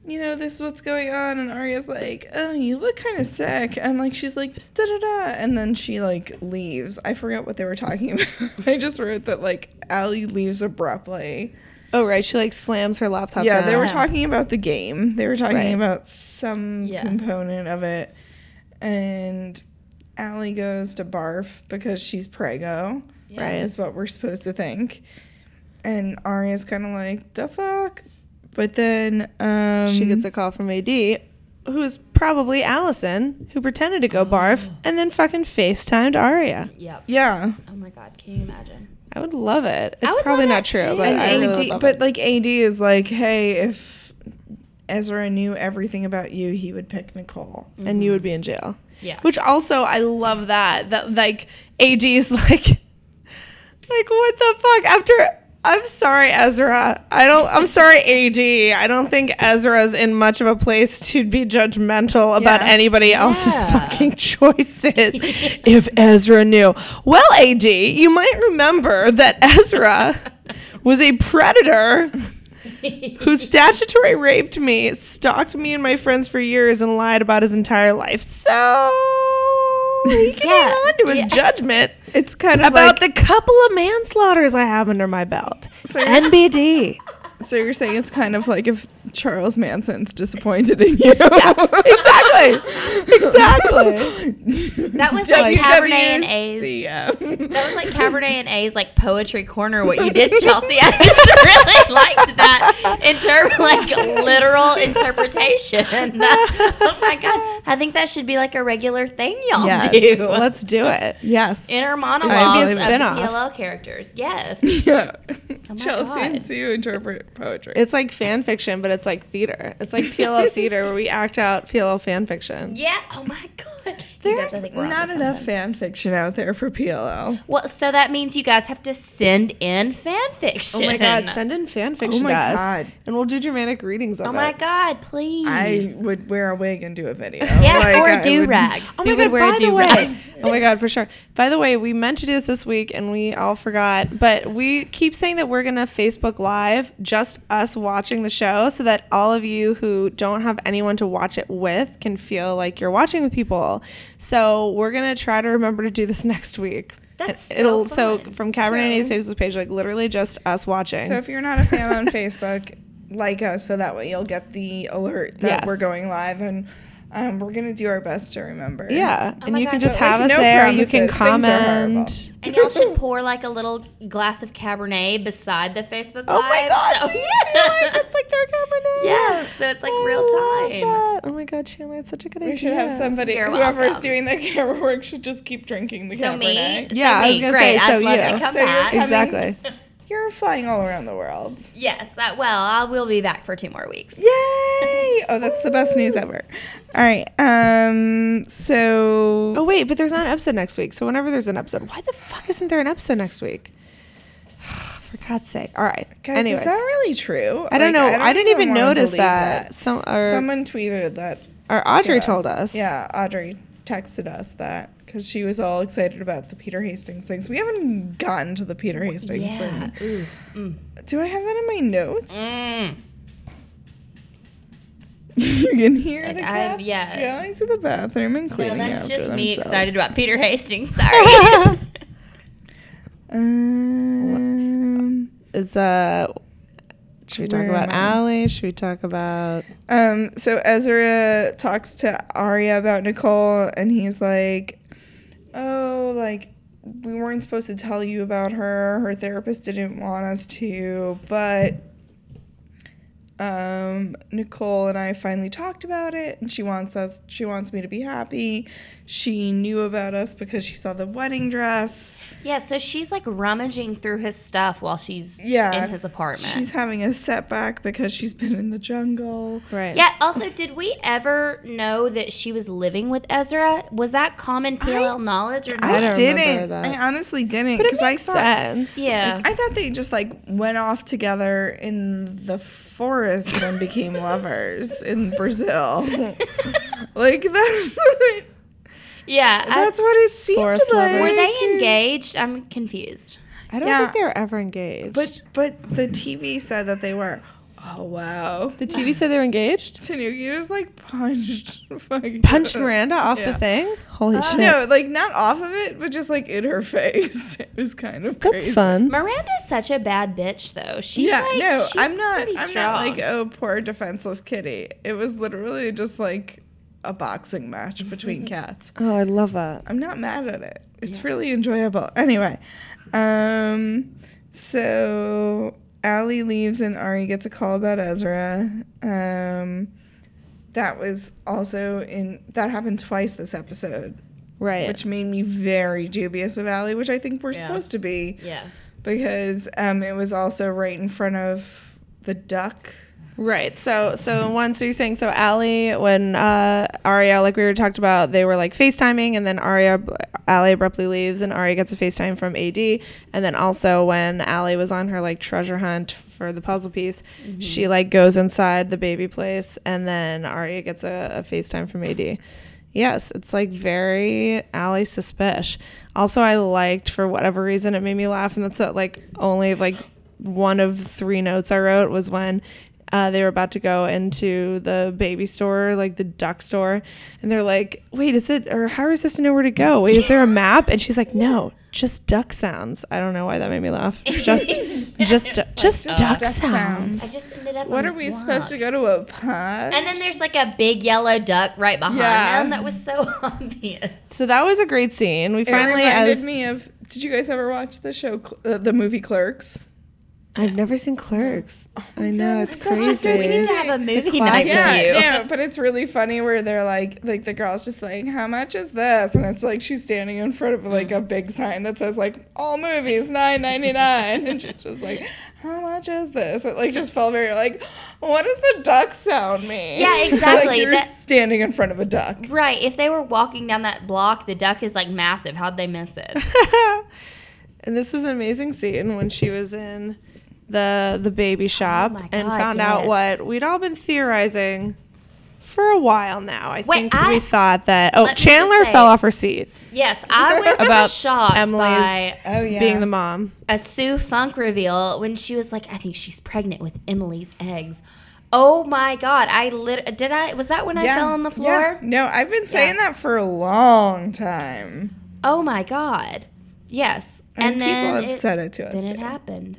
you know, this is what's going on and Aria's like, "Oh, you look kind of sick." And like she's like, "Da da da." And then she like leaves. I forgot what they were talking [LAUGHS] about. I just wrote that like Ali leaves abruptly. Oh right, she like slams her laptop. Yeah, down. they were talking about the game. They were talking Right. about some Yeah. component of it. And Ali goes to barf because she's prego. Right. Is what we're supposed to think. And Aria's kind of like, the fuck? But then um, She gets a call from AD, who's probably Alison, who pretended to go barf [GASPS] and then fucking FaceTimed Aria. Yep. Yeah. Oh my God. Can you imagine? I would love it. It's would probably not true, too. but And I really AD, love but it. like AD is like, hey, if Ezra knew everything about you, he would pick Nicole. and you would be in jail. Yeah. Which also I love that that like AD is [LAUGHS] like like what the fuck after I'm sorry Ezra. I don't I'm sorry AD. I don't think Ezra's in much of a place to be judgmental about Yeah. anybody else's Yeah. fucking [LAUGHS] choices. [LAUGHS] if Ezra knew. Well, AD, you might remember that Ezra was a predator [LAUGHS] who statutory raped me, stalked me and my friends for years, and lied about his entire life. So he can Yeah, hang on to his yeah. judgment It's kind of about like, the couple of manslaughters I have under my belt. So NBD. So you're saying it's kind of like if Charles Manson's disappointed in you. exactly. exactly. That was like Cabernet and A's. [LAUGHS] That was like Cabernet and A's like poetry corner. What you did, Chelsea? I just [LAUGHS] really liked that in like literal interpretation. [LAUGHS] oh my god! I think that should be like a regular thing y'all Yes. do. Let's do it. Yes. Inner monologues of. PLL characters. Yes. Yeah. Oh my Chelsea and God. Sue interpret poetry. It's like fan fiction, but it's like theater. It's like PLL [LAUGHS] theater where we act out PLL fan fiction. Yeah. Oh my god. There's I think we're not enough something. fan fiction out there for PLL. Well, so that means you guys have to send in fan fiction. Oh my god, send in fan fiction Oh my God. and we'll do dramatic readings of Oh it. my god, please. I would wear a wig and do a video. yes, Like, or do rags. rag. Oh my would god! wear a By the do way. Oh my god, for sure. By the way, we meant to do this this week and we all forgot. But we keep saying that we're gonna Facebook Live just us watching the show, so that all of you who don't have anyone to watch it with can feel like you're watching with people. So we're gonna try to remember to do this [LAUGHS] next week. That's so it'll so, fun. from Cabernet So- Facebook page, like literally just us watching. So if you're not a fan on [LAUGHS] Facebook, like us, so that way you'll get the alert that Yes. we're going live, and um, we're gonna do our best to remember. yeah, and you God, can just but, like, have us no there. You can promises. Things are horrible. comment. And y'all should pour like a little glass of Cabernet beside the Facebook Oh my god! so- so you like it's like their Cabernet. yes, so it's like I real time. that. Oh my god, Chandler, it's such a good idea. We should have somebody. You're whoever's welcome. doing the camera work should just keep drinking the So me, Cabernet. so Yeah, I was me. gonna great. say, so I'd love you. to come So back. Exactly. You're flying all around the world. Yes, I, well, I will be back for two more weeks. Yay! Oh, that's the best news ever. All right. Um. So. Oh wait, but there's not an episode next week. So whenever there's an episode, why the fuck isn't there an episode next week? [SIGHS] For God's sake! All right. Guys, Anyways, is that really true? I don't know. Like, I, didn't even wanna notice believe that. Some or, Someone tweeted that. or Audrey to told us. Yeah, Audrey texted us that because she was all excited about the Peter Hastings things. We haven't gotten to the Peter Hastings Yeah. thing. Ooh. Do I have that in my notes? Mm. [LAUGHS] you can hear Like, the I'm- cats yeah. going to the bathroom and cleaning No, cleaning that's after just me themselves. excited about Peter Hastings. [LAUGHS] Sorry. Um, It's uh. Should we talk Where about? Ali? Should we talk about? Um, so Ezra talks to Aria about Nicole, and he's like, "Oh, like we weren't supposed to tell you about her. Her therapist didn't want us to, but um, Nicole and I finally talked about it, and she wants us. She wants me to be happy. She knew about us because she saw the wedding dress. yeah, so she's like rummaging through his stuff while she's Yeah, in his apartment. She's having a setback because she's been in the jungle. Right. yeah, also, did we ever know that she was living with Ezra? Was that common PLL knowledge or not? I I, didn't. remember. I honestly didn't because I makes saw. sense. yeah. I thought they just like went off together in the forest and became lovers in Brazil. [LAUGHS] like that's what, yeah. I- that's what it seemed Forest like. lovers. were they engaged? I'm confused. I don't Yeah. think they were ever engaged. But but the TV said that they were. Oh wow. the TV said they were engaged. [LAUGHS] Tanuki just like punched [LAUGHS] fucking Punched Miranda off Yeah. the thing. Holy shit. No, like not off of it, but just like in her [LAUGHS] face. It was kind of crazy. That's fun. Miranda's such a bad bitch, though. She's yeah, like, no, she's I'm not. I'm strong. not like a poor defenseless kitty. It was literally just like a boxing match between cats. Oh, I love that. I'm not mad at it. It's really enjoyable. Anyway, um, so Ali leaves and Ari gets a call about Ezra. Um, that was also in that happened twice this episode, Right. which made me very dubious of Ali, which I think we're Yeah. supposed to be yeah. because um, it was also right in front of the duck. Right. So so one so you're saying so Ali when uh Aria like we were talked about they were like FaceTiming and then Aria Ali abruptly leaves and Aria gets a FaceTime from AD and then also when Ali was on her like treasure hunt for the puzzle piece she like goes inside the baby place and then Aria gets a, a FaceTime from AD. Yes, it's like very Ali suspicious. Also, I liked for whatever reason it made me laugh, and that's uh, like only like one of three notes I wrote was when Uh, they were about to go into the baby store, like the duck store, and they're like, "Wait, is it? Or how are we supposed to know where to go? Wait, is there a map?" And she's like, "No, just duck sounds." I don't know why that made me laugh. [LAUGHS] Just, just, just duck, duck sounds. sounds. I just ended up. What on are this we blog. supposed to go to a pond? And then there's like a big yellow duck right behind Yeah. them. That was so [LAUGHS] obvious. So that was a great scene. We it finally, reminded as me of. Did you guys ever watch the show, uh, the movie Clerks? I've never seen Clerks. Oh I know God, it's it's such a crazy. good We need to have a movie night classic. with you. yeah, but it's really funny where they're like, like the girl's just like, "How much is this?" And it's like she's standing in front of like a mm. big sign that says like all movies nine ninety nine, and she's just like, "How much is this?" It like just felt very like, what does the duck sound mean? Yeah, [LAUGHS] exactly. like you're That- standing in front of a duck. Right. If they were walking down that block, the duck is like massive. How'd they miss it? [LAUGHS] and this was an amazing scene when she was in the the baby oh shop Oh my and God, found out what we'd all been theorizing for a while now. I Wait, think I- we thought that oh let me just Chandler say- fell off her seat Yes, I was [LAUGHS] about shocked Emily's by Oh yeah. being the mom. a Sue Funke reveal when she was like, I think she's pregnant with Emily's eggs. Oh my god! I lit. Did I? Was that when I fell on the floor? Yeah. No, I've been saying that for a long time. Oh my god! Yes, And, and, then people have it, said it to us. then it happened.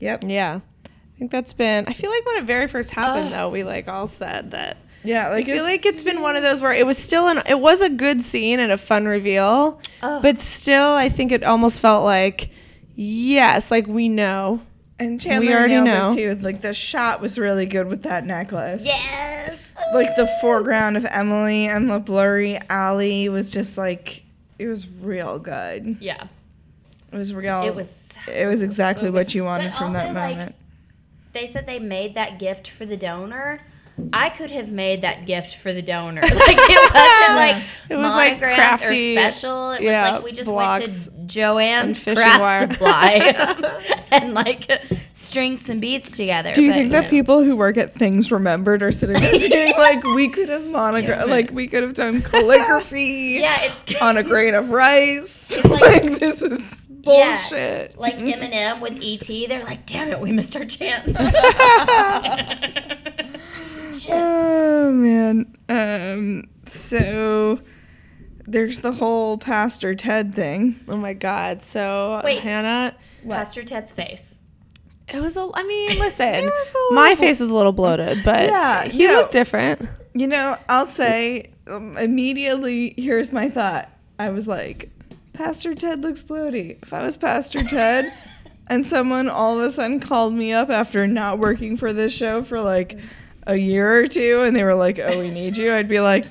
Yep. Yeah. I think that's been I feel like when it very first happened though, we like all said that Yeah, like I feel like it's been one of those where it was still an it was a good scene and a fun reveal, but still I think it almost felt like yes, like we know. And Chandler we already know. it too. Like the shot was really good with that necklace. Yes. Like the foreground of Emily and the blurry Ali was just like it was real good. Yeah. It was real. It was. It was exactly so what you wanted But from that also, like, moment. They said they made that gift for the donor. I could have made that gift for the donor. [LAUGHS] Like it wasn't [LAUGHS] like It was, like, crafty, or special. It yeah, was like we just blocks went to Joanne's craft wire. supply [LAUGHS] and like string some beads together. Do you But, think that know. people who work at Things Remembered are sitting there being like, we could have monogrammed, like we could have done calligraphy Yeah, it's on a grain of rice. like- like, this is Yeah. bullshit. like [LAUGHS] Eminem with ET. They're like, damn it, we missed our chance. [LAUGHS] Oh man. Um. So there's the whole Pastor Ted thing. Oh my god. So Wait. Hanna Pastor Ted's face. it was a I mean, [LAUGHS] listen. my face is a little bloated, but Yeah, he no. looked different. You know, I'll say um, immediately. Here's my thought. I was like, Pastor Ted looks bloaty. If I was Pastor Ted. [LAUGHS] And someone all of a sudden called me up after not working for this show for like a year or two, and they were like, "Oh, we need you." I'd be like,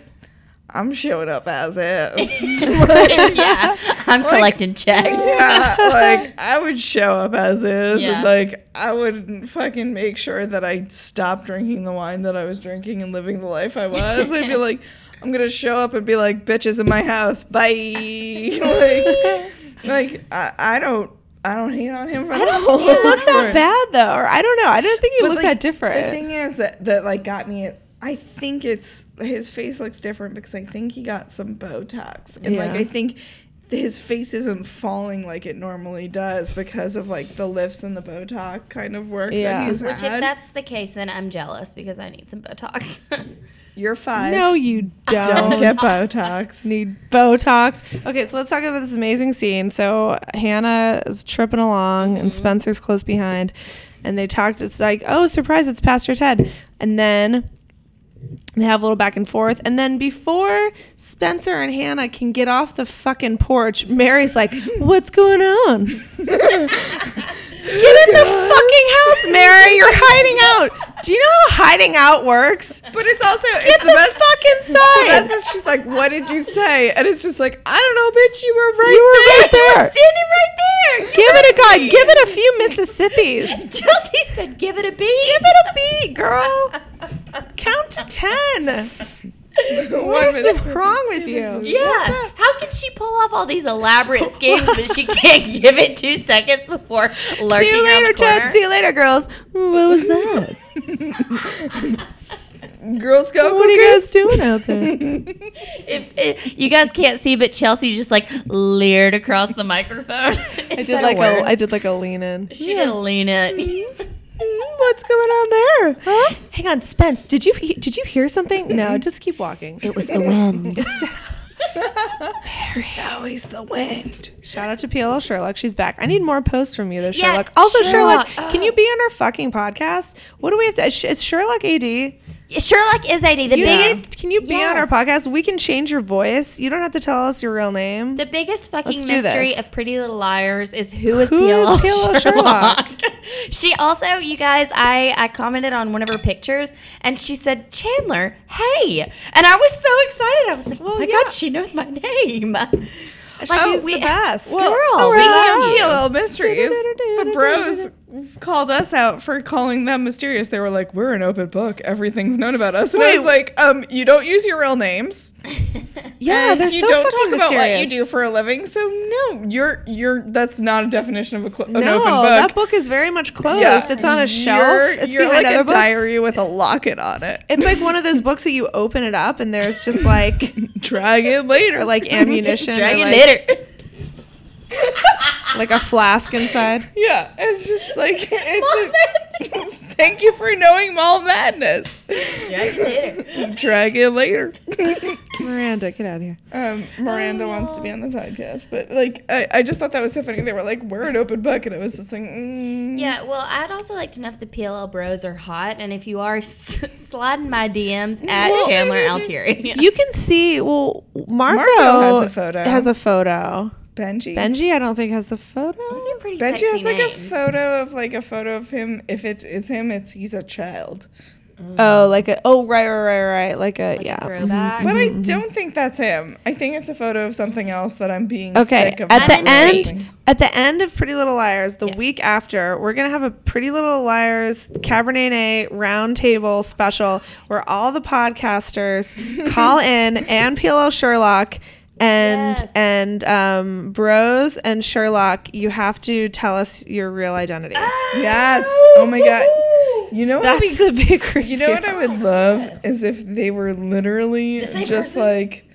"I'm showing up as is." [LAUGHS] yeah, I'm collecting checks. yeah, like I would show up as is, Yeah. and like I would fucking make sure that I stopped drinking the wine that I was drinking and living the life I was. I'd be [LAUGHS] like, I'm gonna show up and be like, bitches in my house, bye. [LAUGHS] like, [LAUGHS] like I, I don't, I don't hate on him for I that. don't think he looked that bad though, or I don't know. I don't think he But, looked like, that different. The thing is that that like got me. I think it's his face looks different because I think he got some Botox, and like I think his face isn't falling like it normally does because of like the lifts and the Botox kind of work Yeah. that he's Which, if that's the case, then I'm jealous because I need some Botox. [LAUGHS] You're five. no, you don't. don't get Botox. [LAUGHS] need Botox. Okay, so let's talk about this amazing scene. So Hanna is tripping along, and mm-hmm. Spencer's close behind, and they talked. It's like, oh, surprise! It's Pastor Ted, and then they have a little back and forth, and then before Spencer and Hanna can get off the fucking porch, Mary's like, [LAUGHS] "What's going on? [LAUGHS] Get in the fucking house, Mary! You're hiding out. Do you know how hiding out works? But it's also Get it's the, the best. fucking The side." best she's like, "What did you say?" And it's just like, "I don't know, bitch. You were right there. You were there." right there. Standing right there. Give it a god. Give it a few Mississippis. [LAUGHS] Chelsea said, "Give it a beat." Give it a beat, girl. Count to ten. [LAUGHS] What is wrong with you? Yeah. How can she pull off all these elaborate [LAUGHS] schemes, but she can't [LAUGHS] give it two seconds before lurking See you later, the? Ted. See you later, girls. What was that? [LAUGHS] Girl Scout What are you guys doing out there? If, if- you guys can't see, but Chelsea just like leered across the microphone. I did like a I did like a lean in. She did a lean in. Mm-hmm. What's going on there? Huh? Hang on, Spence. Did you did you hear something? No, just keep walking. It was the wind. [LAUGHS] It's always the wind. Shout out to PLL Sherlock. She's back. I need more posts from you, though, Yeah, Sherlock. Also, Sherlock, Sherlock. can uh, you be on our fucking podcast? What do we have to? Is Sherlock AD? Sherlock is ID. The You biggest. need- can you be on our podcast? We can change your voice. You don't have to tell us your real name. The biggest fucking mystery this. of Pretty Little Liars is who is Who PLL, is PLL Sherlock? [LAUGHS] she also, you guys, I I commented on one of her pictures and she said Chandler, hey, and I was so excited. I was like, oh my yeah. god, she knows my name. She's Like, we- the best. Well, Girl, speaking speaking of of you. PLL mysteries, the bros called us out for calling them mysterious. They were like, "We're an open book. Everything's known about us." And I was like, "Um, you don't use your real names. [LAUGHS] yeah, and they're you so don't fucking talk about what you do for a living. So no, you're you're that's not a definition of a cl- an No, open book. that book is very much closed. Yeah. It's on a shelf. You're, it's you're behind like other a books. diary with a locket on it. It's like one of those books that you open it up and there's just like [LAUGHS] Drag it later. or like ammunition, [LAUGHS] or Dragon like, later. Like a flask inside. yeah, it's just like [LAUGHS] it's. a- [LAUGHS] thank you for knowing Mall Madness. Dragon later. Drag it later. [LAUGHS] Miranda, get out of here. Um, Miranda wants to be on the podcast, but like I, I just thought that was so funny. They were like, "We're an open book," and it was just like, mm. Yeah, well, I'd also like to know if the PLL bros are hot, and if you are, s- slide in my DMs at Well- Chandler Alteri. You can see. Well, Marco, Marco has a photo. Has a photo. Benji. Benji, I don't think has a photo. Those are pretty Benji sexy has like names. a photo of like a photo of him. If it is him, it's he's a child. Mm. Oh, like a oh right right right right like a Like a yeah. throwback. Mm-hmm, but mm-hmm. I don't think that's him. I think it's a photo of something else that I'm being Okay, thick of at the end, intrigued. at the end of Pretty Little Liars, the Yes. week after, we're gonna have a Pretty Little Liars Cabernet round table special where all the podcasters [LAUGHS] call in and PLL Sherlock and Yes. and um, Bros and Sherlock. You have to tell us your real identity. Yes. Oh my god. You know what? would be That's the big. You know what I would love is if they were literally same just person? like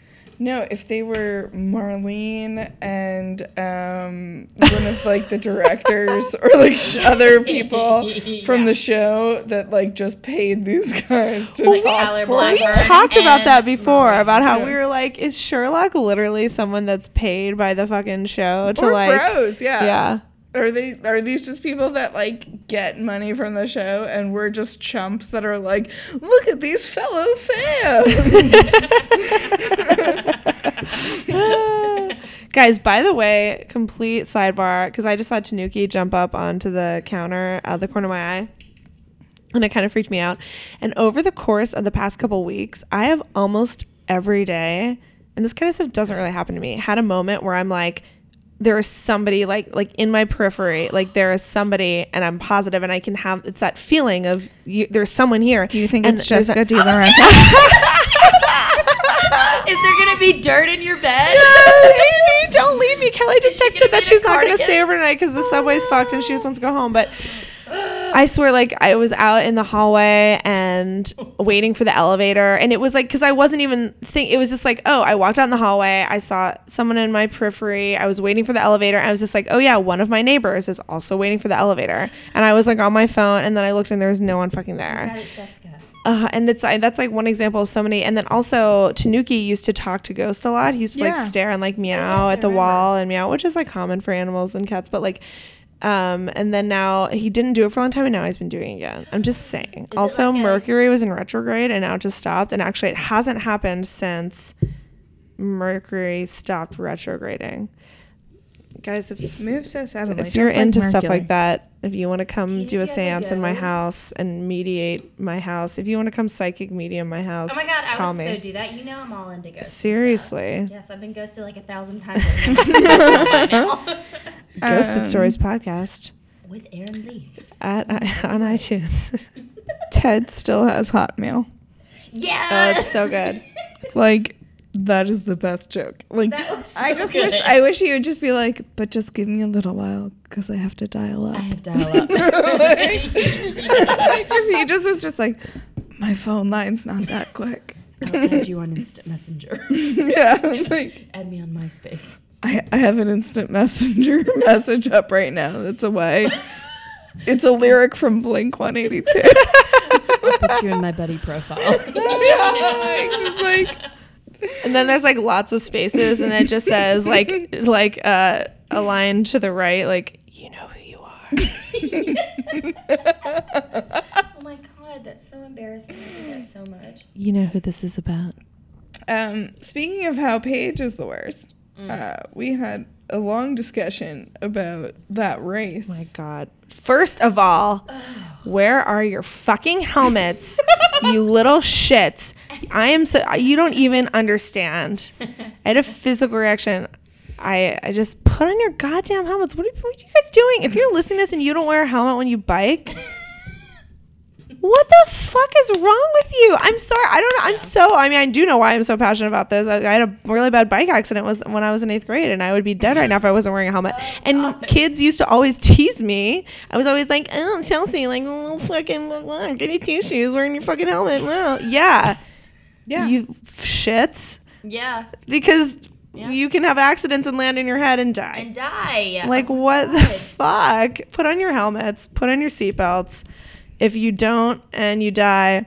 no, if they were Marlene and um, one of like the directors or like sh- other people [LAUGHS] from the show that like just paid these guys to Like talk Tyler for We talked about that before about how Yeah. we were like, is Sherlock literally someone that's paid by the fucking show to or like? bros, yeah. Yeah. Are they are these just people that like get money from the show and we're just chumps that are like, look at these fellow fans. [LAUGHS] Guys, by the way, complete sidebar because I just saw Tanuki jump up onto the counter out of the corner of my eye. And it kind of freaked me out. And over the course of the past couple weeks, I have almost every day, and this kind of stuff doesn't really happen to me, had a moment where I'm like, there is somebody like like in my periphery, like there is somebody, and I'm positive, and I can have it's that feeling of you, there's someone here. Do you think And it's there's a- Jessica DiLaurentis? [LAUGHS] Is there gonna be dirt in your bed? Amy, don't leave me. Kelly just texted gonna that she's not going to cardigan? stay overnight because the oh, subway's fucked and she just wants to go home. But [LAUGHS] I swear, like, I was out in the hallway and [LAUGHS] waiting for the elevator. And it was like, because I wasn't even think. It was just like, oh, I walked out in the hallway. I saw someone in my periphery. I was waiting for the elevator. I was just like, oh, yeah, one of my neighbors is also waiting for the elevator. And I was like on my phone. And then I looked and there was no one fucking there. God, it's Jessica. Uh, and it's I, that's like one example of so many. And then also Tanuki used to talk to ghosts a lot. He used to like Yeah. stare and like meow yes, at I the remember. wall and meow, which is like common for animals and cats. But like, um, and then now he didn't do it for a long time, and now he's been doing it again. I'm just saying. it also, like a- Mercury was in retrograde, and now it just stopped. And actually, it hasn't happened since Mercury stopped retrograding. Guys, if Move so subtly. if you're into stuff like that, if you want to come you do a seance in my house and mediate my house, if you want to come psychic medium my house, Oh my god, I would me. so do that. You know I'm all into ghosts. Seriously, Yes, I've been ghosted like a thousand times. [LAUGHS] [LAUGHS] by now. Ghosted Um, Stories podcast With Aaron Leaf. at on iTunes. [LAUGHS] Ted still has Hotmail. Yeah. oh, it's so good. [LAUGHS] Like that is the best joke. Like That was I so just wish. I wish he would just be like, but just give me a little while because I have to dial up. I have dial up. [LAUGHS] like, if he just was just like, my phone line's not that quick. I'll add you on Instant Messenger. yeah, like add me on MySpace. I, I have an instant messenger [LAUGHS] message up right now that's away. it's a lyric from Blink 182. [LAUGHS] I Put you in my buddy profile. [LAUGHS] Yeah, Just like And then there's like lots of spaces, and it just says like like uh, a line to the right, like you know who you are. oh my god, that's so embarrassing. I do that so much. You know who this is about. Um, speaking of how Paige is the worst, uh, we had a long discussion about that race. My God. First of all, where are your fucking helmets, you [LAUGHS] little shits? I am so you don't even understand. I had a physical reaction. I I just put on your goddamn helmets. What are, what are you guys doing? If you're listening to this and you don't wear a helmet when you bike, what the fuck is wrong with you? I'm sorry. I don't know. I'm so. I mean, I do know why I'm so passionate about this. I, I had a really bad bike accident was when I was in eighth grade, and I would be dead right now if I wasn't wearing a helmet. And kids used to always tease me. I was always like, "Oh, Chelsea, like, oh, fucking, uh, get your tissues, wearing your fucking helmet." Well, yeah, Yeah. you shits, Yeah, because Yeah. you can have accidents and land in your head and die. and die. Like what the fuck? Put on your helmets, put on your seatbelts. If you don't and you die,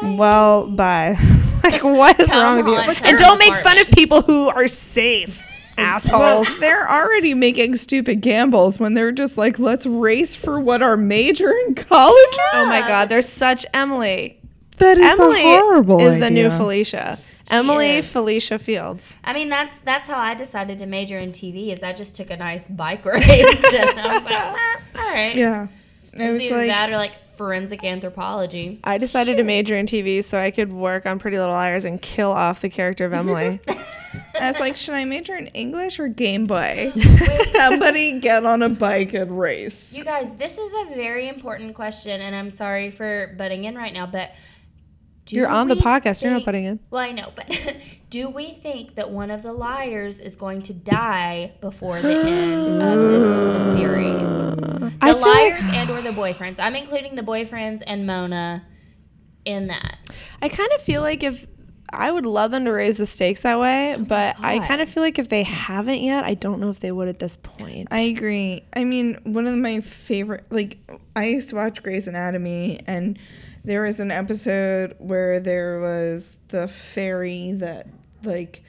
well, bye. [LAUGHS] like what is Come wrong with you? And don't make fun of people who are safe, [LAUGHS] Well, assholes. they're already making stupid gambles when they're just like, let's race for what our major in [LAUGHS] college is. oh my god, they're such Emily. That is Emily a horrible is the new idea. Felicia. Emily is. Felicia Fields. I mean, that's that's how I decided to major in TV. Is I just took a nice bike race, and I was like, "Eh, all right. Yeah. It It's was either like, that or like forensic anthropology. I decided to major in TV so I could work on Pretty Little Liars and kill off the character of Emily. [LAUGHS] I was like, should I major in English or Game Boy? [LAUGHS] Somebody get on a bike and race. You guys, this is a very important question, and I'm sorry for butting in right now, but do You're on the we podcast. You're not putting in. Well, I know, but [LAUGHS] do we think that one of the liars is going to die before the end of this the series? I The like- liars and or the boyfriends. I'm including the boyfriends and Mona in that. I kind of feel like if I would love them to raise the stakes that way, oh but I kind of feel like if they haven't yet, I don't know if they would at this point. I agree. I mean, one of my favorite, like, I used to watch Grey's Anatomy, and there was an episode where there was the ferry that, like,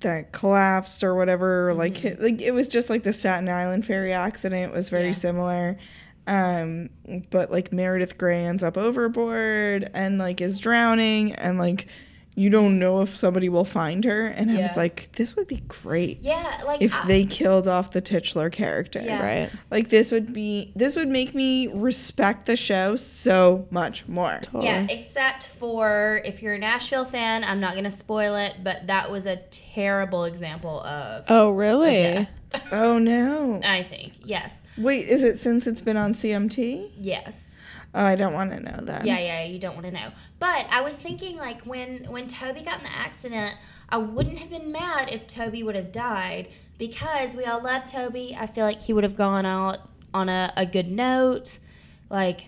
that collapsed or whatever. Like, hit, like it was just like the Staten Island ferry accident. Was very Yeah. similar. Um, but like Meredith Grey ends up overboard and like is drowning, and like you don't know if somebody will find her. And I was like, this would be great Yeah, like if I- they killed off the titular character. Yeah. right. Like this would be this would make me respect the show so much more. Yeah, except for if you're a Nashville fan, I'm not going to spoil it, but that was a terrible example of Oh, really? Oh no. [LAUGHS] I think. Yes. Wait, is it since it's been on CMT? Yes. Oh, I don't want to know that. Yeah, yeah, you don't want to know. But I was thinking like when when Toby got in the accident, I wouldn't have been mad if Toby would have died because we all love Toby. I feel like he would have gone out on a, a good note. Like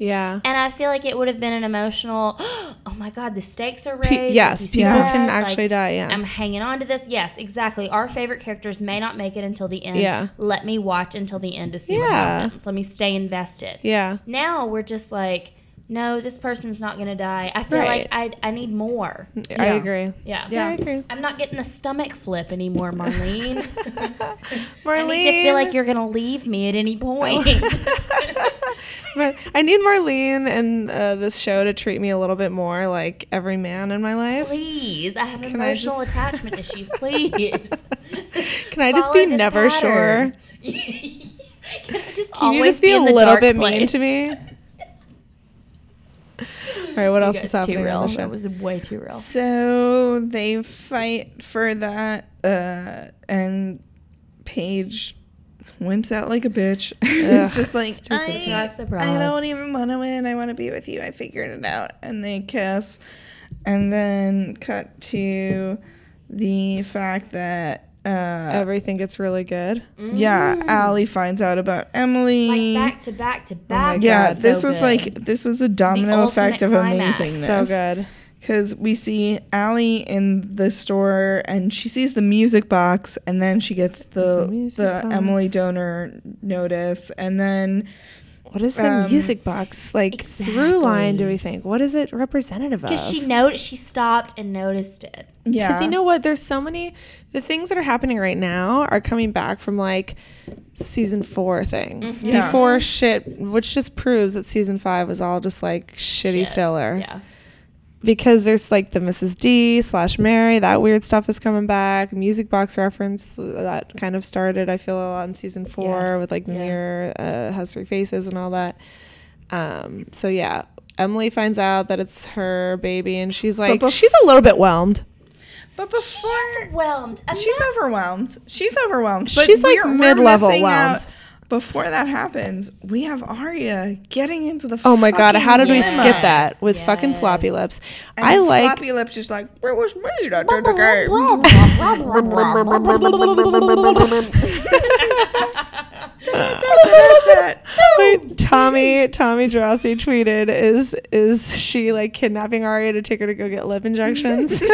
Yeah. and I feel like it would have been an emotional [GASPS] oh my god, the stakes are raised. yes, like people said, can like, actually die. Yeah. I'm hanging on to this. Yes, exactly. Our favorite characters may not make it until the end. Yeah. Let me watch until the end to see what happens. Let me stay invested. yeah. Now we're just like, no, this person's not gonna die. I feel Right. like I I need more. I agree. Yeah. Yeah, I agree. I'm not getting a stomach flip anymore, Marlene. Marlene. [LAUGHS] I need to feel like you're gonna leave me at any point. [LAUGHS] But I need Marlene and uh, this show to treat me a little bit more like every man in my life. Please, I have I emotional just- attachment issues. Please. [LAUGHS] Can I just be never pattern. sure? Can I just Can you always just be, a little dark bit mean to me? All right, what else You is guys, happening too real. on the show? That was way too real. So they fight for that, uh, and Paige wimps out like a bitch. [LAUGHS] it's just like I, Surprise, surprise. I don't even want to win. I want to be with you. I figured it out, and they kiss, and then cut to the fact that. Uh, Everything gets really good. yeah, Ali finds out about Emily. Like back to back to back. yeah, was this so was good. like this was a domino The effect of ultimate climax. amazingness. So good. because we see Ali in the store and she sees the music box and then she gets the a music the. Emily Donor notice and then What is the Um, music box like through line? Do we think? What is it representative of? Because she noticed, she stopped and noticed it. yeah Because you know what? There's so many. The things that are happening right now are coming back from like season four things Yeah. before shit, which just proves that season five was all just like shitty Shit. filler. Yeah. Because there's like the Mrs. D slash Mary, that weird stuff is coming back. Music box reference uh, that kind of started, I feel, a lot in season four Yeah. with like the Yeah. mirror uh, has three faces and all that. Um, so yeah, Emily finds out that it's her baby, and she's like, bef- she's a little bit whelmed. but before She's overwhelmed. I'm she's not- overwhelmed she's overwhelmed but She's, like, we're- we're mid-level whelmed. out- before that happens we have Aria getting into the Oh my god, how did we limo. skip that with fucking floppy lips? And I like floppy lips just like it was me that did the game Wait, Tommy Tommy Drosy tweeted is is she like kidnapping Aria to take her to go get lip injections? [LAUGHS]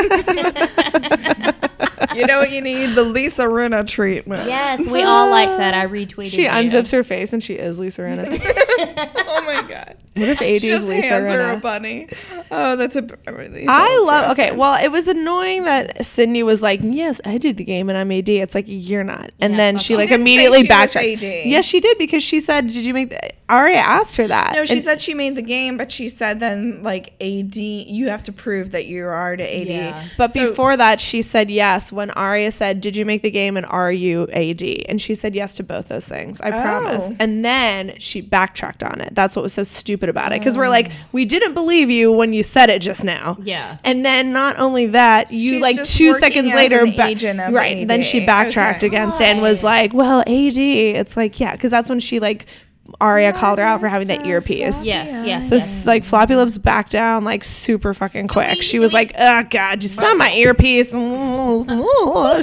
[LAUGHS] you know what you need the Lisa Rinna treatment Yes, we all like that. I retweeted. she you. unzips her face and she is Lisa Rinna. [LAUGHS] oh my god What if AD is just Lisa hands her a Rinna? bunny oh that's a really I false love. Okay, well, it was annoying that Sydney was like, "Yes, I did the game and I'm AD." It's like you're not, and Yeah, then fuck she like She didn't say immediately she backtracked. Yes, she did because she said, "Did you make?" The, Aria asked her that. No, she And- said she made the game, but she said then like AD, you have to prove that you are to AD. Yeah. But So- before that, she said yes when Aria said, "Did you make the game and are you AD?" And she said yes to both those things. I promise. Oh. And then she backtracked on it. That's what was so stupid about it because we're like, we didn't believe you when you said it just now. Yeah. And then not only that, you She's like two seconds later, ba- right? Then she backtracked Okay. against it and was like, "Well, AD." It's like, yeah, because that's when she like Aria called her out for having that earpiece. Yes, yes, So yes. like floppy lips backed down like super fucking quick. we- she was we- like, "Oh God, just not my earpiece." oh [LAUGHS] Oh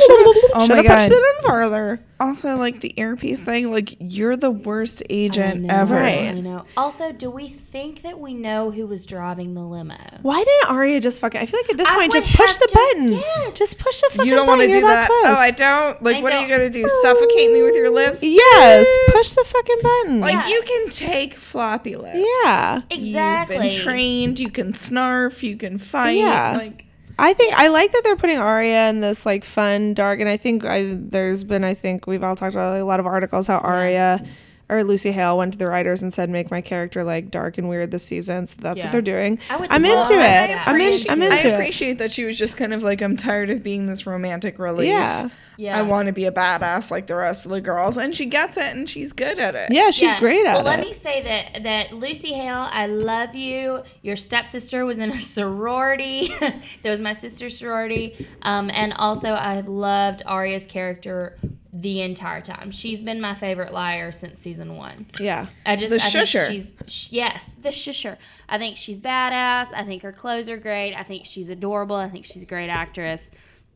my Should have pushed God. it in [LAUGHS] further. Also, like the earpiece thing, like you're the worst agent know, ever. I know. Also, do we think that we know who was driving the limo? Why didn't Aria just fucking? I feel like at this I point, just push the just- button. yes. Just push the fucking You don't want to do that. Close. Oh, I don't. Like, I what are you gonna do? Suffocate me with your lips? yes, push the fucking button. Like Yeah. you can take floppy lips. yeah. Exactly. You've been trained. You can snarf. You can fight. Yeah. Like I think I like that they're putting Aria in this like fun, dark, and I think I, there's been I think we've all talked about like, a lot of articles how Aria or Lucy Hale went to the writers and said make my character like dark and weird this season. So that's Yeah. what they're doing. I would I'm love into it. that. I'm in. appreciate- I'm I into it. appreciate that she was just kind of like, I'm tired of being this romantic relief. Yeah. Yeah. I want to be a badass like the rest of the girls, and she gets it, and she's good at it. Yeah, she's Yeah. great at it. well, let me say that that Lucy Hale, I love you. Your stepsister was in a sorority. [LAUGHS] that was my sister's sorority. Um, and also, I have loved Aria's character the entire time. She's been my favorite liar since season one. yeah. I just The I think shusher. she's sh- yes, the shusher. I think she's badass. I think her clothes are great. I think she's adorable. I think she's a great actress.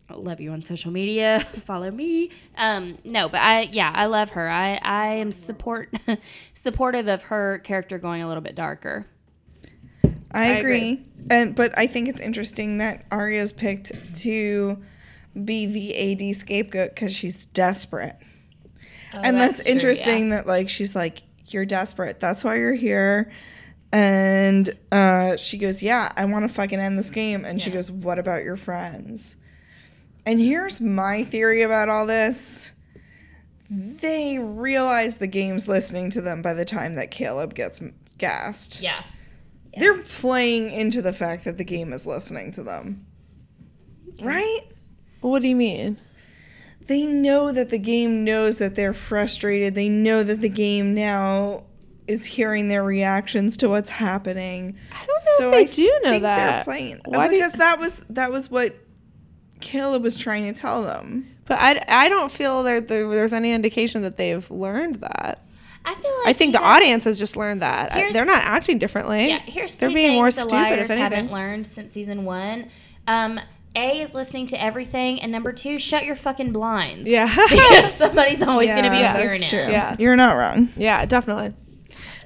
I love you on social media. [LAUGHS] Follow me. Um, no, but I yeah, I love her. I I am support [LAUGHS] supportive of her character going a little bit darker. I agree. agree. And but I think it's interesting that Aria's picked to be the AD scapegoat because she's desperate. and that's, Oh, that's true, interesting that like she's like, You're desperate. That's why you're here. And uh, she goes, Yeah, I want to fucking end this game. And she goes, What about your friends? And here's my theory about all this. They realize the game's listening to them by the time that Caleb gets gassed. Yeah. They're playing into the fact that the game is listening to them. Right? What do you mean? They know that the game knows that they're frustrated. They know that the game now is hearing their reactions to what's happening. I don't know if they do know think that. They're playing Why do you- because that was that was what Caleb was trying to tell them. But I, I don't feel that there, there's any indication that they've learned that. I feel like I think the audience has just learned that. I- They're not acting differently. Yeah, here's They're two being things more the stupid, liars if haven't learned since season one. Um, a is listening to everything, and number two, shut your fucking blinds. Yeah. [LAUGHS] because somebody's always going to be Yeah, hearing that's it. true. Yeah. You're not wrong. Yeah, definitely.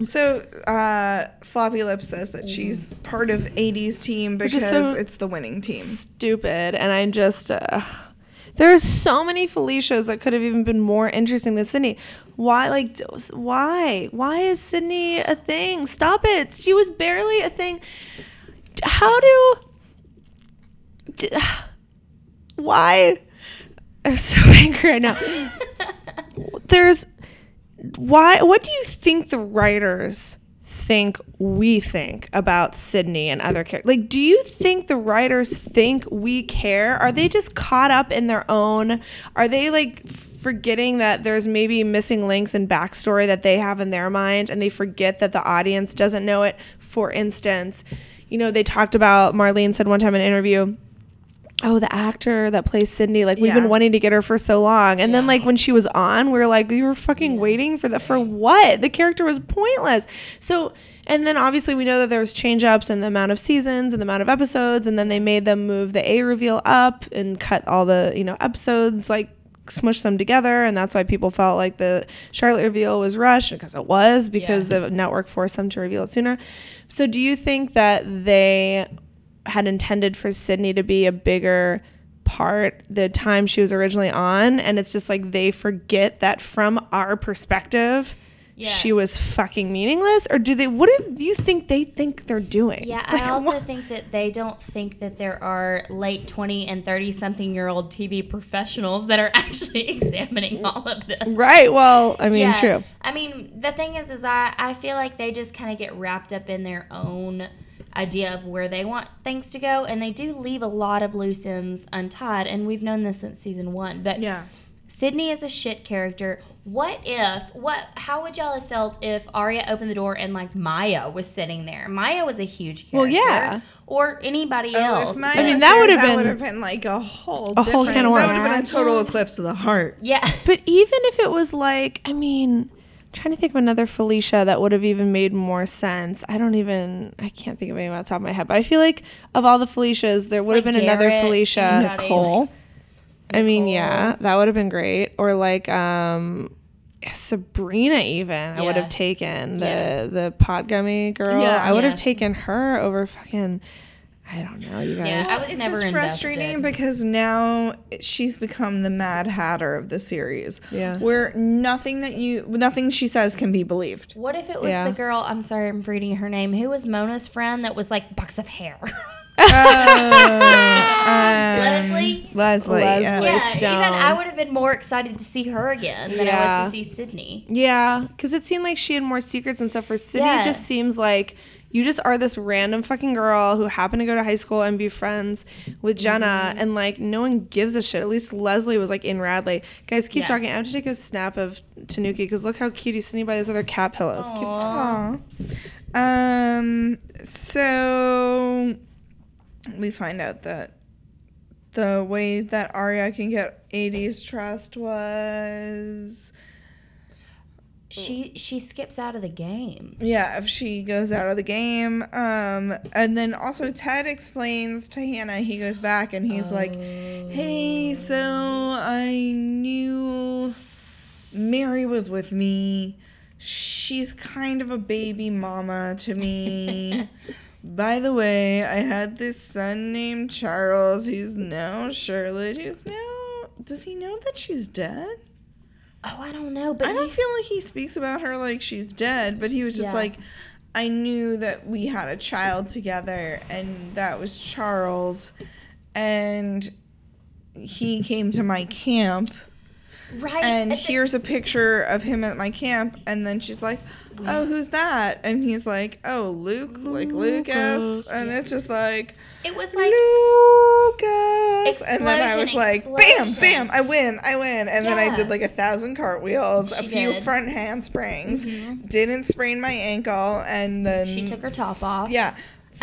So, uh, Floppy Lips says that she's part of 80s team because so- it's the winning team. stupid and i just uh, are so many felicias that could have even been more interesting than sydney why like why why is sydney a thing stop it she was barely a thing how do d- [SIGHS] why i'm so [LAUGHS] angry right now [LAUGHS] there's why what do you think the writers think we think about Sydney and other characters? Like, do you think the writers think we care? Are they just caught up in their own? Are they like forgetting that there's maybe missing links and backstory that they have in their mind and they forget that the audience doesn't know it? For instance, you know, they talked about, Marlene said one time in an interview, oh the actor that plays Cindy, like we've Yeah. been wanting to get her for so long. And then like when she was on we were like we were fucking waiting for that for what? The character was pointless. So and then obviously we know that there was change ups in the amount of seasons and the amount of episodes and then they made them move the a reveal up and cut all the you know episodes like smush them together and that's why people felt like the charlotte reveal was rushed because it was because the network forced them to reveal it sooner. So do you think that they had intended for Sydney to be a bigger part the time she was originally on and it's just like they forget that from our perspective Yeah. she was fucking meaningless or do they what do you think they think they're doing Yeah, Like, I also what- think that they don't think that there are late 20 and 30 something year old TV professionals that are [LAUGHS] actually examining all of this. right well i mean Yeah. true I mean, the thing is, is I, I feel like they just kind of get wrapped up in their own idea of where they want things to go, and they do leave a lot of loose ends untied, and we've known this since season one. But Yeah. Sydney is a shit character. What if what how would y'all have felt if Aria opened the door and like Maya was sitting there? Maya was a huge character. Well, yeah. Or anybody Oh, else. if Maya I mean, that would have been- would have been like a whole A whole different- can of worms. That would have been a total eclipse of the heart. yeah. [LAUGHS] but even if it was like i mean I'm trying to think of another felicia that would have even made more sense i don't even i can't think of any off the top of my head but i feel like of all the felicias there would have Like been another Garrett, felicia anybody, Nicole. I mean, yeah, that would have been great. Or like um Sabrina even. I would have taken the Yeah. the pot gummy girl. Yeah. I would have taken her over fucking I don't know, you guys. Yeah, I was it's never just frustrating invested. because now she's become the Mad Hatter of the series. Yeah. Where nothing that you, nothing she says can be believed. What if it was Yeah. the girl? I'm sorry, I'm reading her name. Who was Mona's friend that was like bucks of hair? [LAUGHS] [LAUGHS] Oh, Leslie. Um, Leslie. yeah. Leslie. Yeah, Stone. even I would have been more excited to see her again than I was to see Sydney. Yeah, because it seemed like she had more secrets and stuff. For Sydney, Yeah. it just seems like you just are this random fucking girl who happened to go to high school and be friends with Jenna, Mm-hmm. and like no one gives a shit. At least Leslie was like in Radley. Guys, keep Yeah. talking. I have to take a snap of Tanuki because look how cute he's sitting by those other cat pillows. Keep talking. Aw. Um. So we find out that the way that Aria can get 80s trust was She she skips out of the game. yeah if she goes out of the game um and then also ted explains to hanna he goes back and he's like hey so i knew mary was with me. She's kind of a baby mama to me. [LAUGHS] By the way i had this son named charles who's now charlotte who's now does he know that she's dead Oh, I don't know, but I don't feel like he speaks about her like she's dead, but he was just Yeah. like, I knew that we had a child together, and that was Charles, and he came to my camp, right. and at the- here's a picture of him at my camp, and then she's like, Oh, who's that? And he's like, Oh, Luke, like Lucas, and it's just like. it was like Lucas. And then I was Explosion, like, bam, explosion. bam, I win, I win. And then I did like a thousand cartwheels, a few did. Mm-hmm. front handsprings, didn't sprain my ankle, and then she took her top off. Yeah.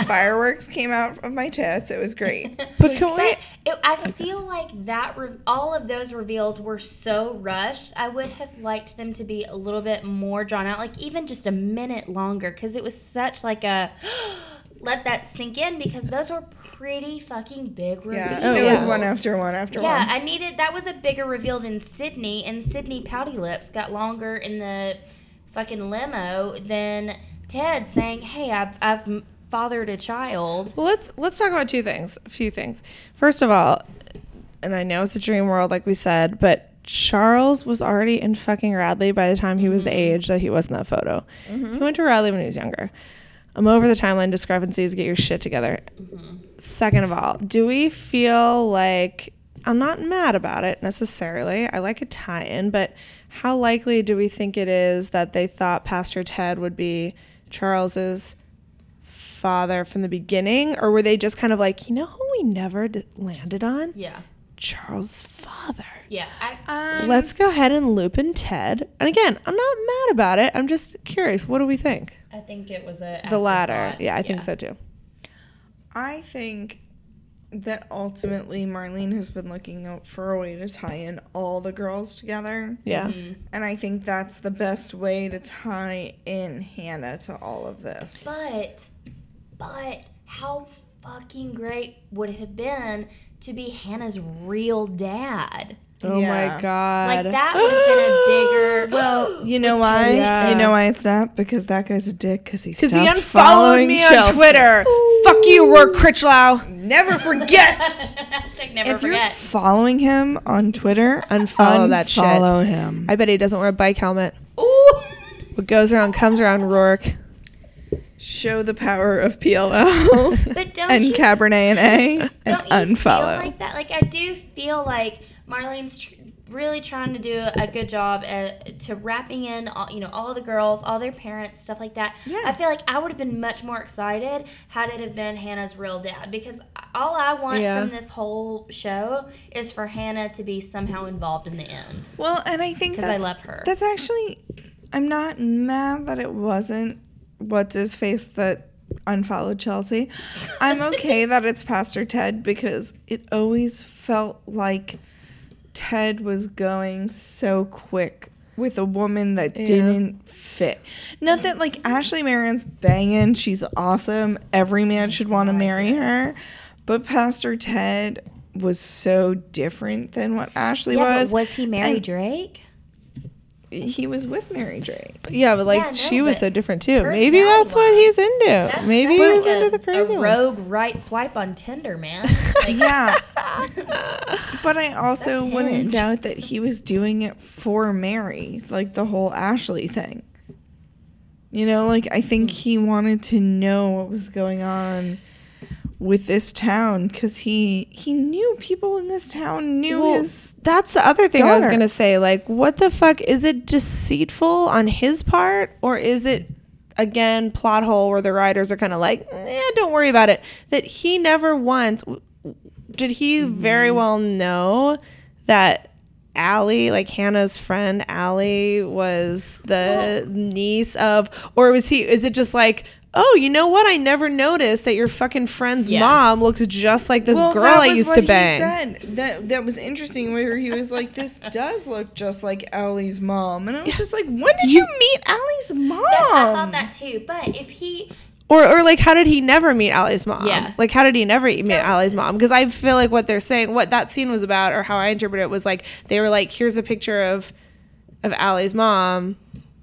Fireworks came out of my tits. It was great. [LAUGHS] But can we? But it, I feel like that re- all of those reveals were so rushed. I would have liked them to be a little bit more drawn out, like even just a minute longer, because it was such like a [GASPS] let that sink in because those were pretty fucking big reveals. Yeah. it was one after one after Yeah, one. Yeah, I needed that was a bigger reveal than Sydney, and Sydney pouty lips got longer in the fucking limo than Ted saying, "Hey, I've I've m- fathered a child." Well, let's let's talk about two things. A few things. First of all, and I know it's a dream world, like we said, but Charles was already in fucking Radley by the time he was the mm-hmm. age that he was in that photo. Mm-hmm. He went to Radley when he was younger. I'm over the timeline discrepancies. Get your shit together. Mm-hmm. Second of all, do we feel like I'm not mad about it necessarily? I like a tie-in, but how likely do we think it is that they thought Pastor Ted would be Charles's father from the beginning, or were they just kind of like, you know, who we never d- landed on? Yeah, Charles' father. yeah. I, um, Let's go ahead and loop in Ted. And again, I'm not mad about it. I'm just curious. What do we think? I think it was a The latter. afterthought. Yeah, I think so too. I think that ultimately Marlene has been looking out for a way to tie in all the girls together. Yeah. Mm-hmm. And I think that's the best way to tie in Hanna to all of this. But, but how fucking great would it have been to be Hanna's real dad? Oh Yeah. my god. Like that would have been a bigger. [GASPS] Well, you know why? Yeah. You know why it's not? Because that guy's a dick. Because he Because he unfollowed following me Chelsea. on Twitter. Fuck you, Roark Critchlow. Never forget. [LAUGHS] Hashtag never if you're forget. following him on Twitter, [LAUGHS] Unfollow oh, that shit. Follow him. I bet he doesn't wear a bike helmet. Ooh. What goes around comes around, Roark. Show the power of PLL [LAUGHS] But don't and you Cabernet and A [LAUGHS] and unfollow. like that? Like I do feel like Marlene's tr- really trying to do a good job at, to wrapping in, all, you know, all the girls, all their parents, stuff like that. Yeah. I feel like I would have been much more excited had it have been Hanna's real dad because all I want Yeah. from this whole show is for Hanna to be somehow involved in the end. Well, and I think 'Cause I love her. That's actually, I'm not mad that it wasn't what's his face that unfollowed Chelsea. I'm okay that it's Pastor Ted because it always felt like Ted was going so quick with a woman that didn't fit. Not that like Ashley Marin's banging, she's awesome. Every man should want to oh marry her. But Pastor Ted was so different than what Ashley Yeah, was. was he Mary And- Drake? He was with Mary Drake. Yeah, but like Yeah, no, she was so different too. Maybe that's what he's into. That's- Maybe that's he's like into a- the crazy a one. rogue right swipe on Tinder, man. [LAUGHS] Like, Yeah. [LAUGHS] but I also That's wouldn't Hinge. doubt that he was doing it for Mary, like the whole Ashley thing. You know, like I think he wanted to know what was going on with this town because he he knew people in this town knew Well, his that's the other thing I was gonna say. Like, what the fuck is it deceitful on his part, or is it again plot hole where the writers are kind of like, eh, don't worry about it. That he never once did he very well know that Ali, like Hanna's friend Ali, was the niece of, or was he? Is it just like? Oh, you know what? I never noticed that your fucking friend's Yeah. mom looks just like this well, girl that I was used what to he bang. said. That that was interesting. Where he was like, "This [LAUGHS] does look just like Ali's mom," and I was just like, "When did you, meet Ali's mom?" That's, I thought that too. But if he, Or, or like, how did he never meet Ali's mom? Yeah. Like, how did he never meet So- Ali's mom? Because I feel like what they're saying, what that scene was about, or how I interpret it, was like they were like, "Here's a picture of of Ali's mom.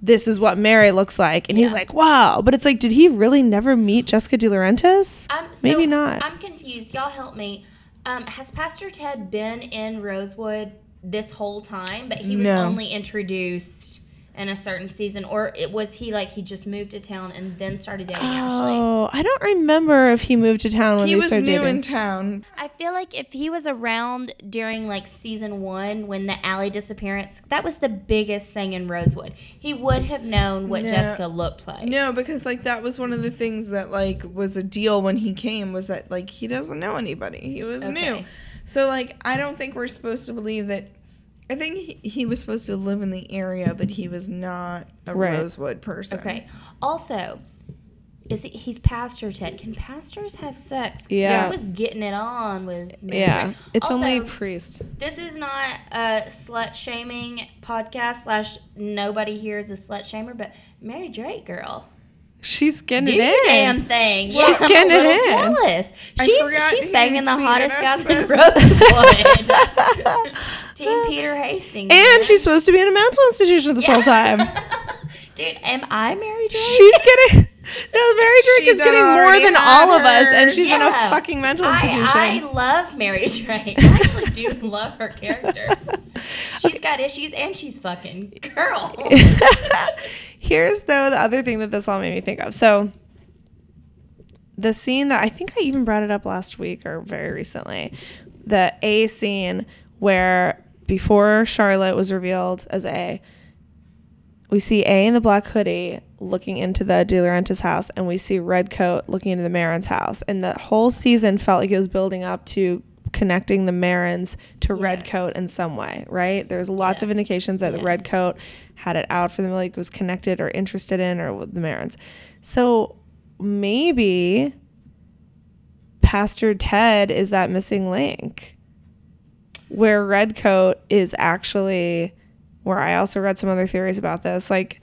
This is what Mary looks like," and he's like, "Wow!" But it's like, did he really never meet Jessica DiLaurentis? I'm so, Maybe not. I'm confused. Y'all help me. Um, has Pastor Ted been in Rosewood this whole time? But he was No. only introduced in a certain season, or it was he like he just moved to town and then started dating Ashley? Oh, I don't remember if he moved to town when he they was started new dating. in town. I feel like if he was around during like season one when the Ali disappearance, that was the biggest thing in Rosewood. He would have known what No. Jessica looked like. No, because like that was one of the things that like was a deal when he came was that like he doesn't know anybody. He was new. So like I don't think we're supposed to believe that I think he, he was supposed to live in the area, but he was not a Right. Rosewood person. Okay. Also, is he, he's pastor Ted? Can pastors have sex? Yeah, I was getting it on with. Mary yeah, Drake. it's only Also, priest. This is not a slut shaming podcast slash nobody here is a slut shamer, but Mary Drake girl. She's getting Do it in. damn thing. She's I'm a getting it in. jealous. I She's forgot she's who banging the tweeted hottest us guys in this. Rosewood. [LAUGHS] Team Peter Hastings. And man. she's supposed to be in a mental institution this whole time. [LAUGHS] Dude, am I Mary Drake? She's getting no. Mary Drake She is done getting more already than had all of us, and hers. she's in a Yeah. fucking mental I, institution. I love Mary Drake. I actually [LAUGHS] do love her character. She's got issues and she's fucking girl. Here's though the other thing that this all made me think of. So the scene that I think I even brought it up last week or very recently, the A scene where before Charlotte was revealed as A, we see A in the black hoodie looking into the DiLaurentis house, and we see Redcoat looking into the Marin's house. And the whole season felt like it was building up to connecting the Marins to Redcoat in some way, right? There's lots of indications that the Yes. Redcoat had it out for them, like was connected or interested in, or the Marins. So maybe Pastor Ted is that missing link where Redcoat is actually where I also read some other theories about this. Like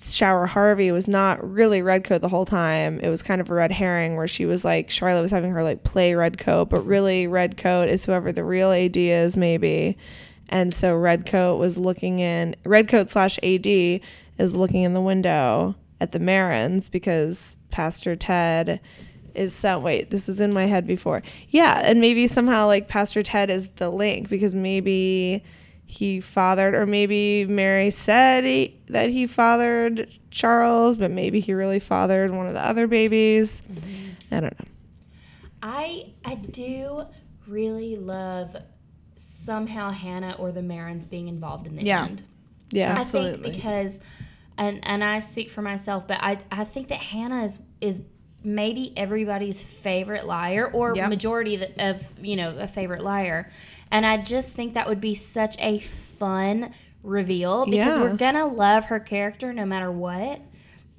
Sara Harvey was not really Redcoat the whole time. It was kind of a red herring where she was like Charlotte was having her like play Redcoat, but really Redcoat is whoever the real AD is, maybe. And so Redcoat was looking in Redcoat slash AD is looking in the window at the Marins because Pastor Ted is some wait, this was in my head before. Yeah, and maybe somehow like Pastor Ted is the link because maybe he fathered or maybe Mary said he, that he fathered Charles, but maybe he really fathered one of the other babies. Mm-hmm. I don't know. I I do really love somehow Hanna or the Marins being involved in the Yeah. end. Yeah. I Absolutely. think because, and and I speak for myself, but I I think that Hanna is is maybe everybody's favorite liar or Yep. majority of, you know a favorite liar, and I just think that would be such a fun reveal because Yeah. we're gonna love her character no matter what.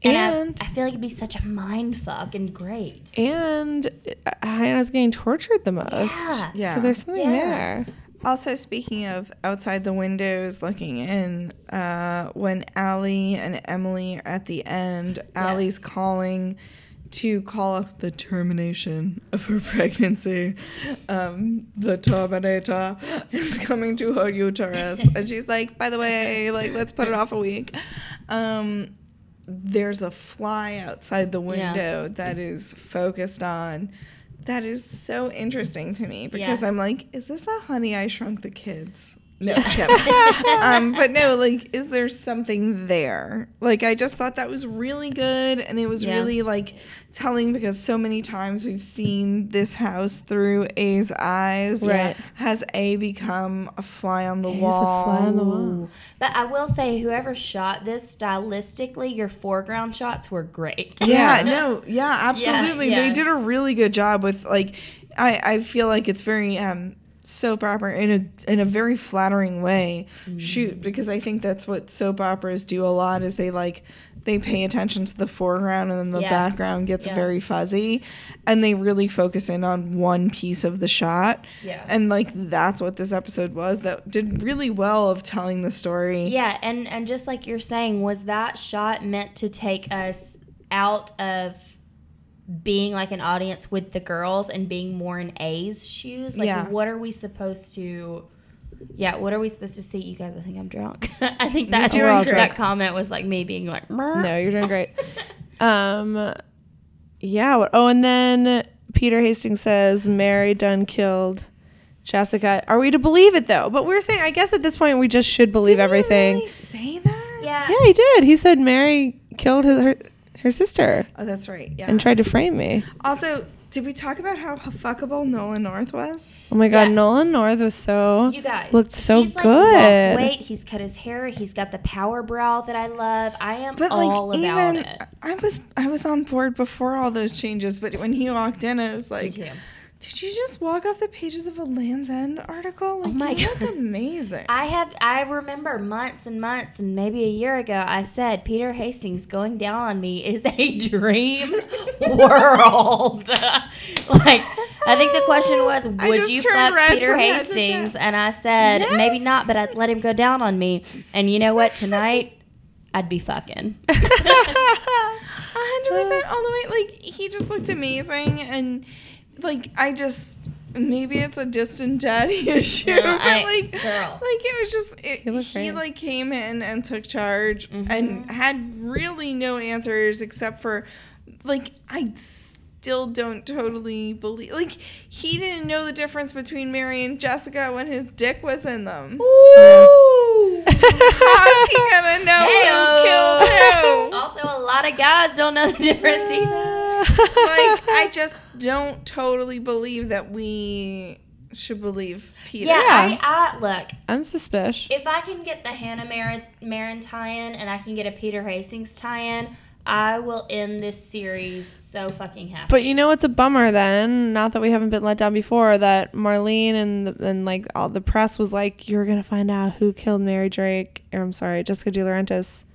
And, And- I, I feel like it'd be such a mind fuck and great. And uh, Hanna's getting tortured the most. Yeah. Yeah. So there's something Yeah. there. Also, speaking of outside the windows looking in, uh, when Ali and Emily are at the end, Ali's calling to call off the termination of her [LAUGHS] pregnancy. Um, the Terminator is coming to her uterus. and she's like, by the way, like, let's put it off a week. Um, there's a fly outside the window that is focused on. That is so interesting to me because Yeah. I'm like, is this a Honey I Shrunk the Kids? No, [LAUGHS] um, but no, like, is there something there? Like, I just thought that was really good, and it was Yeah. really like telling because so many times we've seen this house through A's eyes. Right. Has A become a fly on the A's a wall? fly on the wall. But I will say, whoever shot this stylistically, your foreground shots were great. Yeah, [LAUGHS] no, yeah, absolutely. They yeah. did a really good job with like I I feel like it's very um soap opera in a in a very flattering way Mm. shoot because I think that's what soap operas do a lot is they like they pay attention to the foreground and then the Yeah. background gets Yeah. very fuzzy and they really focus in on one piece of the shot. Yeah. And like that's what this episode was that did really well of telling the story. Yeah, and and just like you're saying, was that shot meant to take us out of being like an audience with the girls and being more in A's shoes? Like, Yeah. what are we supposed to? Yeah, what are we supposed to see? You guys, I think I'm drunk. [LAUGHS] I think that that drunk. comment was like me being like, "Meh." No, you're doing great. [LAUGHS] um, yeah. What, oh, and then Peter Hastings says Mary done killed Jessica. Are we to believe it though? But we're saying, I guess at this point we just should believe Did he everything. really say that? yeah, Yeah, he did. He said Mary killed his, her her sister Oh, that's right. Yeah. and tried to frame me. Also, did we talk about how fuckable Nolan North was? Oh my God, Yeah. Nolan North was so You guys looked so he's, like, good. Lost weight. He's cut his hair. He's got the power brow that I love. I am But all like about even it. I was I was on board before all those changes, but when he walked in, I was like, too. "Did you just walk off the pages of a Land's End article? Oh like, Oh my you God. look amazing." I have I remember months and months and maybe a year ago I said Peter Hastings going down on me is a [LAUGHS] dream world. [LAUGHS] like I think the question was would you fuck Peter from head to Hastings and I said maybe not but I'd let him go down on me and you know what tonight [LAUGHS] I'd be fucking. A hundred percent all the way. Like he just looked amazing, and like I just maybe it's a distant daddy [LAUGHS] issue, No, but I- like, girl. like it was just it, He he, like came in and took charge Mm-hmm. and had really no answers except for like I still don't totally believe like he didn't know the difference between Mary and Jessica when his dick was in them. How's he gonna know who killed who? Also, a lot of guys don't know the difference either. Like [LAUGHS] I just don't totally believe that we should believe Peter. Yeah, Yeah. I, I look. I'm suspicious. If I can get the Hanna Marin, Marin tie-in and I can get a Peter Hastings tie-in, I will end this series so fucking happy. But you know it's a bummer then? Not that we haven't been let down before. That Marlene and the, and like all the press was like, you're gonna find out who killed Mary Drake, or I'm sorry, Jessica DiLaurentis,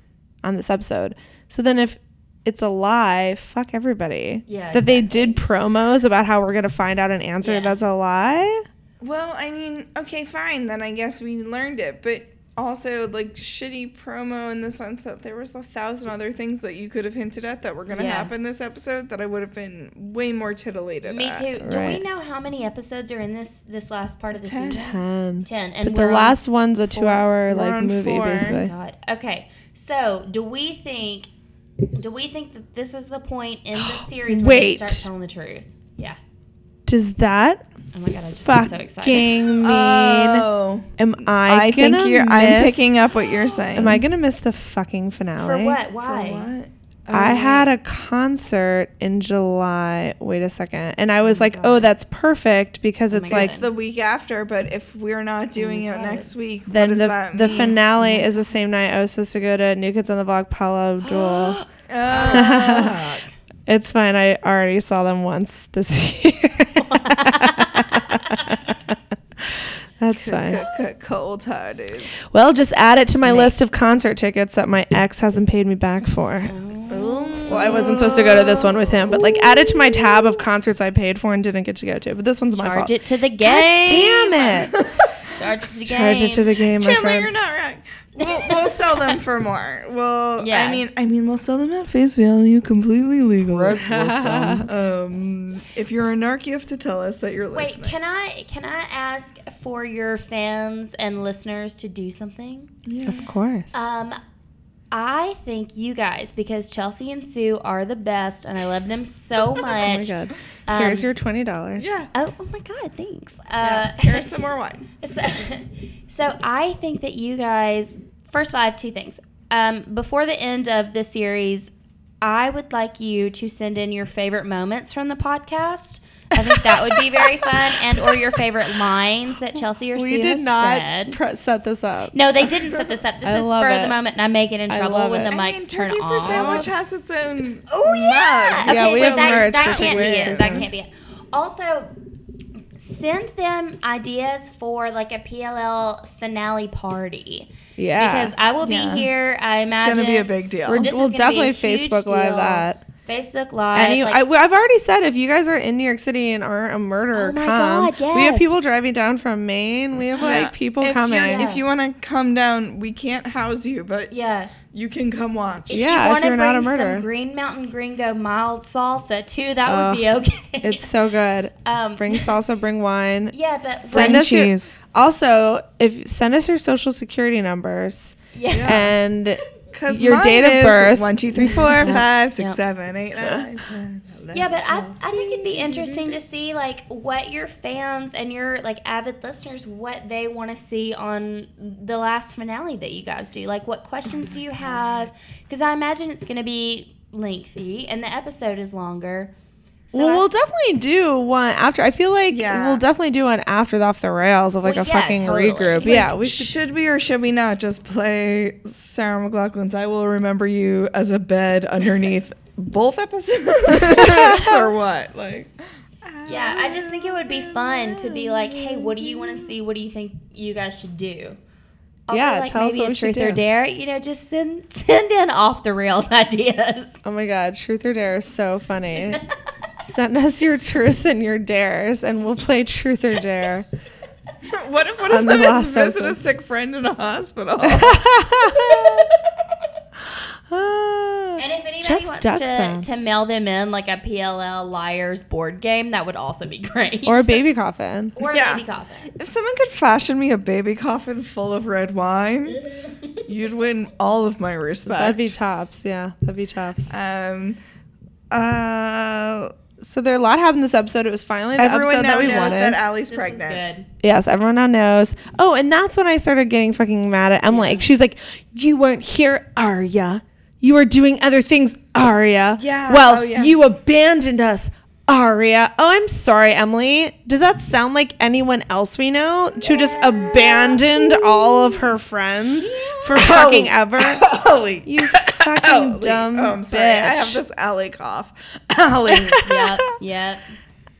on this episode. So then if it's a lie, fuck everybody. Yeah, That they did promos about how we're gonna find out an answer. Yeah. That's a lie. Well, I mean, okay, fine. Then I guess we learned it, but also like shitty promo in the sense that there was a thousand other things that you could have hinted at that were going to Yeah. happen this episode that I would have been way more titillated. Me at. too. Do we know how many episodes are in this this last part of the season? Ten. Ten. And But the on- last one's a two-hour like on movie, four. basically. God. Okay. So, do we think? Do we think that this is the point in the [GASPS] series where they start telling the truth? Yeah. Does that Oh my god! I just got so excited. fucking mean? Oh, am I? I think gonna you're. I'm miss- picking up what you're saying. Am I gonna miss the fucking finale? For what? For Why? What? I Oh, had a concert in July. Wait a second. And I oh was like, oh, God. oh, that's perfect because Oh it's like It's the week after, but if we're not oh doing it next week, what then does the that the mean? finale is the same night I was supposed to go to New Kids on the Block Paula Abdul. Oh. [GASPS] [LAUGHS] it's fine. I already saw them once this [LAUGHS] year. [LAUGHS] That's fine. Cold hearted. Well, just add it to my list of concert tickets that my ex hasn't paid me back for. Oh. Well, I wasn't supposed to go to this one with him, but like add it to my tab of concerts I paid for and didn't get to go to. But this one's my Charge fault. it to the God game. damn it! [LAUGHS] Charge it to the game. Charge it to the game, my Chandler, friends. you're not wrong. We'll, we'll sell them for more. Well, Yeah. I mean, I mean, we'll sell them at face value, completely legal. [LAUGHS] um, if you're a narc, you have to tell us that you're listening. Wait, listening. can I can I ask for your fans and listeners to do something? Yeah, of course. Um, I think you guys, because Chelsea and Sue are the best, and I love them so much. [LAUGHS] oh my much. god. Um, Here's your twenty dollars. yeah. Oh, oh my God! Thanks. yeah. Uh, Here's some more wine. [LAUGHS] So, [LAUGHS] so I think that you guys, first of all, I have two things. Um, before the end of the series, I would like you to send in your favorite moments from the podcast. I think that would be very fun, and or your favorite lines that Chelsea or We Sue did not said. pre- set this up. No, they didn't set this up. This [LAUGHS] I is love spur of the moment, and I may get in trouble when it. the I mics mean, turn Turkey for on. Sandwich has its own. Oh yeah. Yeah, Okay, we so have that, merch that can't be it. That can't be it. Also, send them ideas for like a PLL finale party. Yeah. Because I will be Yeah. here. I imagine It's gonna be a big deal. We're, this we'll gonna be a definitely huge Facebook Live deal. that. Facebook Live. Any, like- I, I've already said if you guys are in New York City and aren't a murderer, Oh my come. God, We have people driving down from Maine. We have like Yeah. people if coming. You're, if you want to come down, we can't house you, but yeah. you can come watch. If Yeah, you if you're bring not a murderer. some Green Mountain Gringo mild salsa too, that Ugh, would be okay. it's so good. [LAUGHS] um, Bring salsa, bring wine. [LAUGHS] yeah, but Send Bring us your- cheese. also, if send us your social security numbers yeah. and Because your date of birth. One, two, three, four, five, six, Yep. seven, eight, nine, ten, eleven. Yeah, but I, I think it'd be interesting to see like what your fans and your like avid listeners what they want to see on the last finale that you guys do. Like what questions do you have? Because I imagine it's going to be lengthy and the episode is longer. So well, I- we'll definitely do one after. I feel like Yeah. we'll definitely do one after the off the rails of like Well, a yeah, fucking totally. regroup. Like, yeah, we should. should we or should we not just play Sarah McLachlan's "I Will Remember You" as a bed [LAUGHS] underneath both episodes, [LAUGHS] or what? Like, yeah, I just think it would be fun to be like, hey, what do you want to see? What do you think you guys should do? Also, Yeah, like tell us maybe what a truth or dare. You know, just send [LAUGHS] send in off the rails ideas. Oh my god, truth or dare is so funny. Send us your truths and your dares, and we'll play truth or dare. [LAUGHS] what if one of them is last visit a sick friend in a hospital? [LAUGHS] And if anybody Just wants to, sounds. to mail them in like a PLL Liars board game, that would also be [LAUGHS] great. Or a baby coffin. Or a Yeah. baby coffin. If someone could fashion me a baby coffin full of red wine, you'd win all of my respect. That'd be tops. Yeah, that'd be tops. Um, uh, So there a lot happened this episode. It was finally the everyone episode now that we knows wanted. that Ali's This pregnant. is good. Yes, everyone now knows. Oh, and that's when I started getting fucking mad at Emily. She's like, "You weren't here, Aria. You were doing other things, Aria. Yeah, Well, oh, yeah. you abandoned us, Aria. Oh, I'm sorry, Emily. Does that sound like anyone else we know to just abandoned all of her friends for [COUGHS] fucking ever? [COUGHS] Ali. You [COUGHS] fucking Ali. dumb Oh, I'm sorry. bitch. I have this alley cough. Ali. Yep, yep.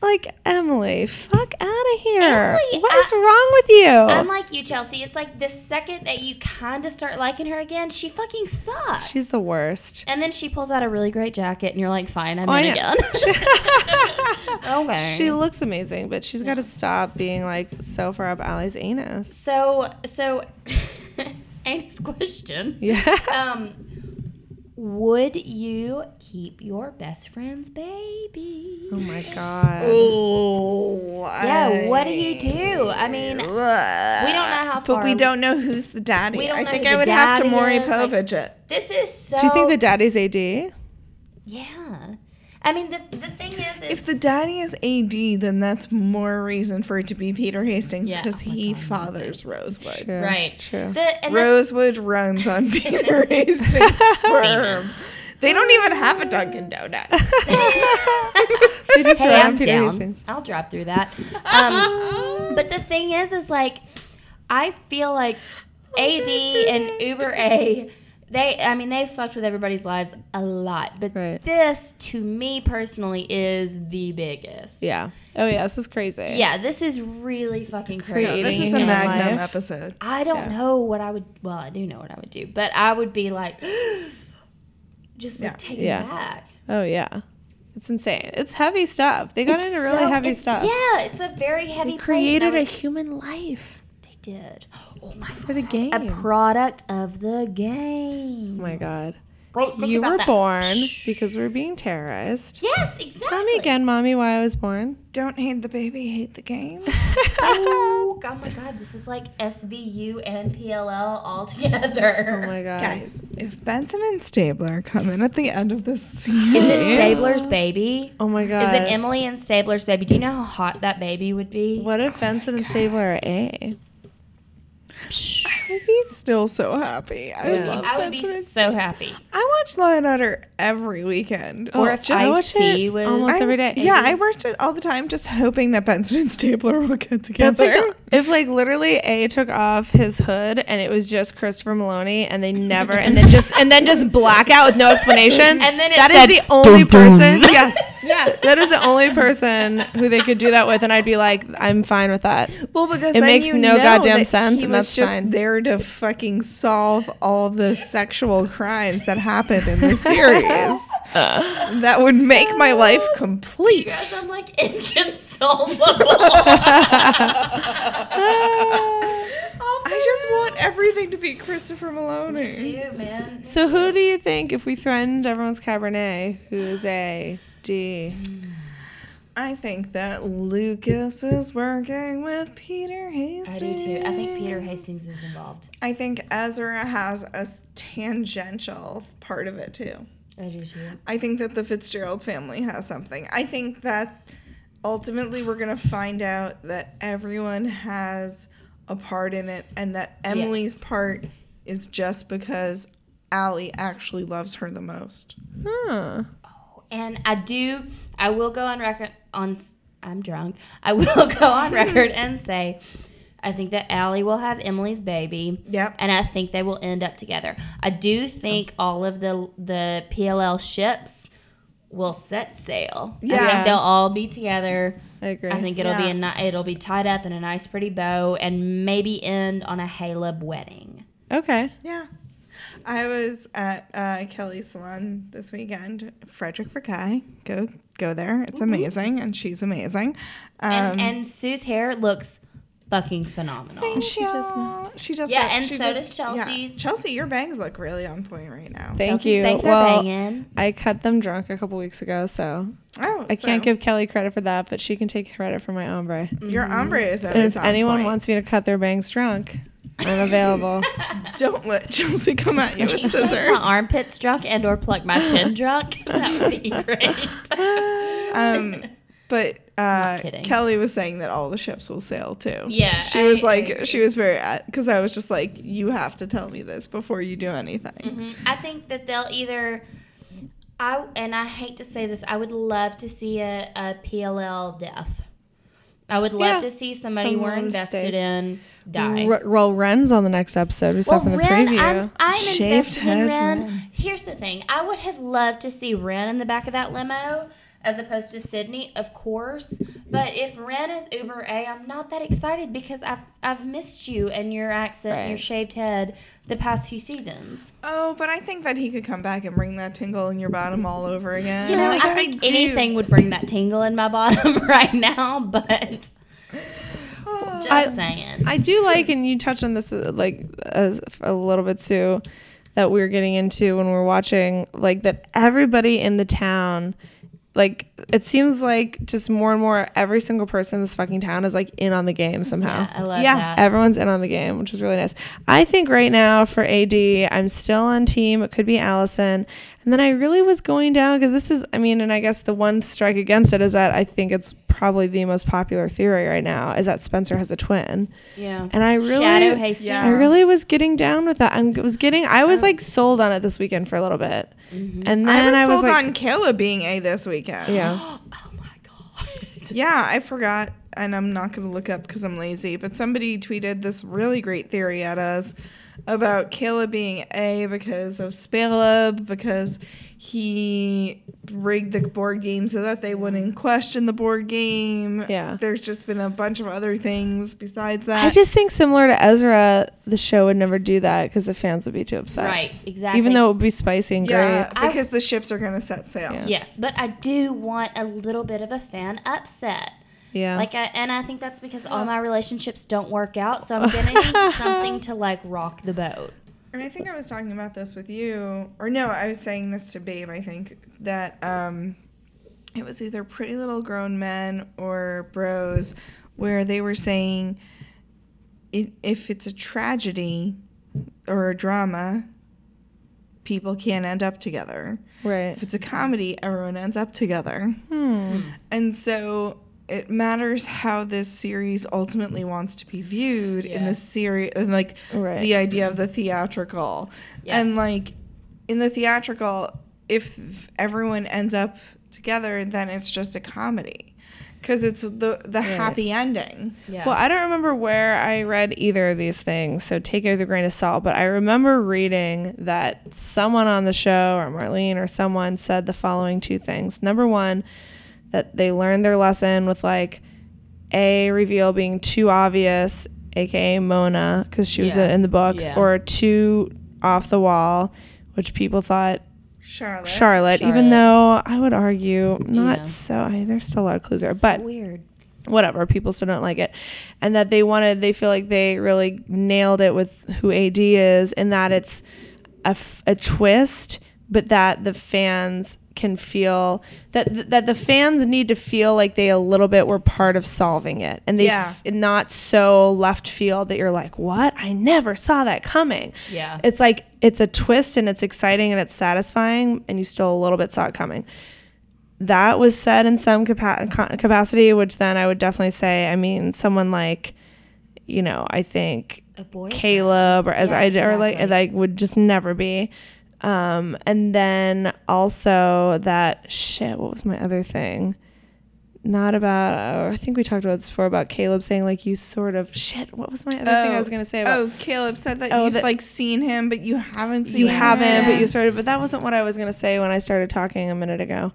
Like Emily, fuck out of here. Emily, what I- is wrong with you? I'm like you, Chelsea. It's like the second that you kind of start liking her again, she fucking sucks. She's the worst. and then she pulls out a really great jacket, and you're like, fine, I'm Oh, in again. [LAUGHS] [LAUGHS] okay. She looks amazing, but she's got to stop being like so far up Ali's anus. so, so, [LAUGHS] Annie's question. Yeah. Um, would you keep your best friend's baby? Oh my god. oh, Yeah, what do you do? I mean, we don't know how far. But we don't know who's the daddy. We don't I think I would have to daddy Maury is, like- it. This is so. Do you think the daddy's AD? Yeah. I mean, the, the thing is, is If the daddy is AD, then that's more reason for it to be Peter Hastings Yeah. because Oh he God, fathers Rosewood. True. right. True. The, and the, Rosewood runs on [LAUGHS] Peter [LAUGHS] Hastings' sperm. They don't even have a Dunkin' Donuts. [LAUGHS] They just hey, I'm Peter down. Hastings. I'll drop through that. Um, but the thing is, is like, I feel like AD and Uber A, they, I mean, they fucked with everybody's lives a lot. But Right. this, to me personally, is the biggest. Yeah. Oh yeah, this is crazy. Yeah, this is really fucking crazy. Creating this is a in Magnum life. episode. I don't know what I would. Well, I do know what I would do, but I would be like, [GASPS] just like Yeah. take Yeah. it back. Oh yeah. It's insane. It's heavy stuff. They got It's into really so- heavy stuff. Yeah, it's a very heavy. They created and I a was- human life They did. Oh [GASPS] my for the god. game. A product of the game. oh my god. Wait, think You about were that. born because we're being terrorized. Yes, exactly. Tell me again, mommy, why I was born. Don't hate the baby, hate the game. [LAUGHS] Oh, oh my god, this is like SVU and PLL all together. [LAUGHS] Oh my god. Guys, if Benson and Stabler come in at the end of this season, Is it Stabler's baby? Oh my god. Is it Emily and Stabler's baby? Do you know how hot that baby would be? What if Benson and Stabler are A? I'd be still so happy. I Yeah. love I would be Benson so happy. I watch Law and Order every weekend. Or if oh, I watch Ice-T it was- almost I'm- every day. Yeah, I watched it all the time, just hoping that Benson and Stabler [LAUGHS] will get That's together. like the- if like literally A took off his hood and it was just Christopher Meloni and they never and then just and then just blackout with no explanation. [LAUGHS] And then it that is said, the only person. Yes. Yeah. That is the only person who they could do that with and I'd be like, I'm fine with that. well, because It then makes you no know goddamn that sense, He and was that's just fine. there to fucking solve all the sexual crimes that happened in the series. [LAUGHS] that would make my life complete. Guys, I'm like inconsolable. [LAUGHS] I just want everything to be Christopher Meloni. Dude, man. So who do you think if we threatened everyone's Cabernet, who's A, D? I think that Lucas is working with Peter Hastings. I do too. I think Peter Hastings is involved. I think Ezra has a tangential part of it too. I do too. I think that the Fitzgerald family has something. I think that ultimately we're going to find out that everyone has a part in it and that Emily's Yes. part is just because Ali actually loves her the most. Huh. And I do. I will go on record on. I'm drunk. I [LAUGHS] will go on record and say, I think that Ali will have Emily's baby. Yep. And I think they will end up together. I do think mm. all of the the PLL ships will set sail. Yeah. I think they'll all be together. I agree. I think it'll be a ni- it'll be tied up in a nice pretty bow and maybe end on a Haleb wedding. Okay. Yeah. I was at uh, Kelly's salon this weekend. Frederic Fekkai. Go go there. It's amazing, and she's amazing. Um, And and Sue's hair looks fucking phenomenal. She does. She does. Yeah, that- and she so does- does yeah. Chelsea's. Chelsea, your bangs look really on point right now. Thank Chelse's you. bangs are well, banging. I cut them drunk a couple weeks ago, so Oh, I can't give Kelly credit for that, but she can take credit for my ombre. your ombre is And if on anyone point. wants me to cut their bangs drunk, I'm available. [LAUGHS] Don't let Chelsea come at you with You should have scissors. my armpits drunk and or pluck my chin [LAUGHS] drunk. [LAUGHS] That would be great. Um, but uh. Kelly was saying that all the ships will sail too. Yeah, she was I like, agree. she was very because I was just like, you have to tell me this before you do anything. Mhm. I think that they'll either. I and I hate to say this, I would love to see a, a PLL death. I would love Yeah. to see somebody we're invested stays. in die. R- well, Ren's on the next episode. We saw from the Ren, preview. I'm, I'm Shaved head in Ren. Ren. Here's the thing: I would have loved to see Ren in the back of that limo, as opposed to Sydney, of course. But if Ren is Uber A, I'm not that excited because I've I've missed you and your accent, and your shaved head, the past few seasons. Oh, but I think that he could come back and bring that tingle in your bottom all over again. You know, Like, I think do- anything would bring that tingle in my [LAUGHS] bottom right now, but just I- saying. I do like, and you touched on this uh, like as a little bit too, that we were getting into when we are watching, like that everybody in the town, like it seems like just more and more every single person in this fucking town is like in on the game somehow. yeah, I love Yeah, that. Everyone's in on the game, which is really nice. I think right now for AD, I'm still on team. It could be Alison. And then I really was going down because this is, I mean, and I guess the one strike against it is that I think it's probably the most popular theory right now is that Spencer has a twin. yeah. And I really, Shadow Hastings. Yeah. I really was getting down with that. I was getting, I was like sold on it this weekend for a little bit. Mm-hmm. And then I I was was, sold like, on Caleb being A this weekend. yeah. [GASPS] Oh my god. Yeah, I forgot, and I'm not going to look up because I'm lazy, but somebody tweeted this really great theory at us about Caleb being A because of Spaleb, because he rigged the board game so that they wouldn't question the board game. Yeah. There's just been a bunch of other things besides that. I just think similar to Ezra, the show would never do that because the fans would be too upset. Right, exactly. Even though it would be spicy and yeah, great. because the ships are going to set sail. Yeah. Yes, but I do want a little bit of a fan upset. Yeah. Like, I, and I think that's because all my relationships don't work out, so I'm [LAUGHS] gonna need something to like rock the boat. And I think I was talking about this with you, or no, I was saying this to Babe. I think that um, it was either Pretty Little Grown Men or Bros, where they were saying it, if it's a tragedy or a drama, people can't end up together. right. If it's a comedy, everyone ends up together. Hmm. And so it matters how this series ultimately wants to be viewed in the series and like Right. the idea of the theatrical. Yeah. And like in the theatrical, if everyone ends up together, then it's just a comedy. Because it's the the happy ending. Yeah. Well, I don't remember where I read either of these things, so take it with a grain of salt. But I remember reading that someone on the show, or Marlene, or someone said the following two things. Number one, that they learned their lesson with like a reveal being too obvious, aka Mona, because she was Yeah. in the books, Yeah. or too off the wall, which people thought Charlotte. Charlotte, even though I would argue not Yeah. so. I, there's still a lot of clues there, So but weird. whatever people still don't like it and that they wanted they feel like they really nailed it with who ad is and that it's a, f- a twist but that the fans can feel that that the fans need to feel like they a little bit were part of solving it and they Yeah. f- not so left field that you're like what i never saw that coming Yeah. it's like it's a twist and it's exciting and it's satisfying and you still a little bit saw it coming that was said in some capa- capacity, which then I would definitely say, I mean, someone like, you know, I think. Caleb or as Yeah, I or like exactly. like would just never be. Um, and then also that shit. What was my other thing? Not about. Or I think we talked about this before about Caleb saying like you sort of shit. What was my other thing I was gonna say about? Oh, Caleb said that Oh, you've that- like seen him, but you haven't seen you him. haven't, but Yeah. you started. But that wasn't what I was gonna say when I started talking a minute ago.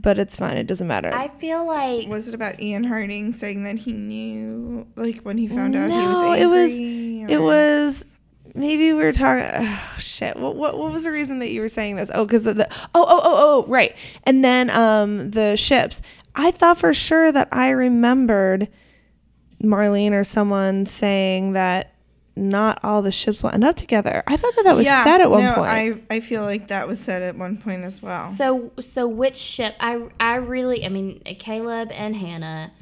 But it's fine. It doesn't matter. I feel like Was it about Ian Harding saying that he knew, like when he found out he was No, angry? it was it was maybe we were talking oh, [SIGHS] shit what, what what was the reason that you were saying this oh because of the oh oh oh oh right and then um the ships i thought for sure that i remembered Marlene or someone saying that not all the ships will end up together. I thought that that was said at one no, point. I, I feel like that was said at one point as well. So so which ship? I I really I mean Caleb and Hannah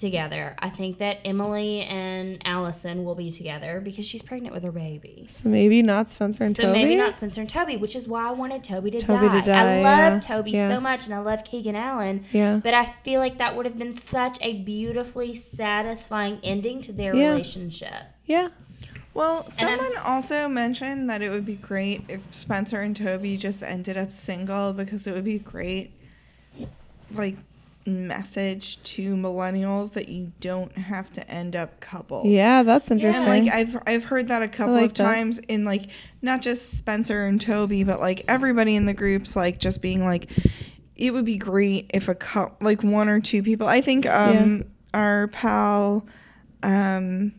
together. I think that Emily and Alison will be together because she's pregnant with her baby. so maybe not Spencer and So Toby. maybe not Spencer and Toby, which is why I wanted Toby to, Toby die. to die, I love yeah, Toby yeah. so much and I love Keegan Allen. Yeah. But I feel like that would have been such a beautifully satisfying ending to their Yeah. relationship. Yeah. Well, someone s- also mentioned that it would be great if Spencer and Toby just ended up single because it would be great, like, message to millennials that you don't have to end up coupled. Yeah, that's interesting. like I've I've heard that a couple like of that. times in like not just Spencer and Toby, but like everybody in the groups, like just being like, it would be great if a couple like one or two people. I think um our pal, um,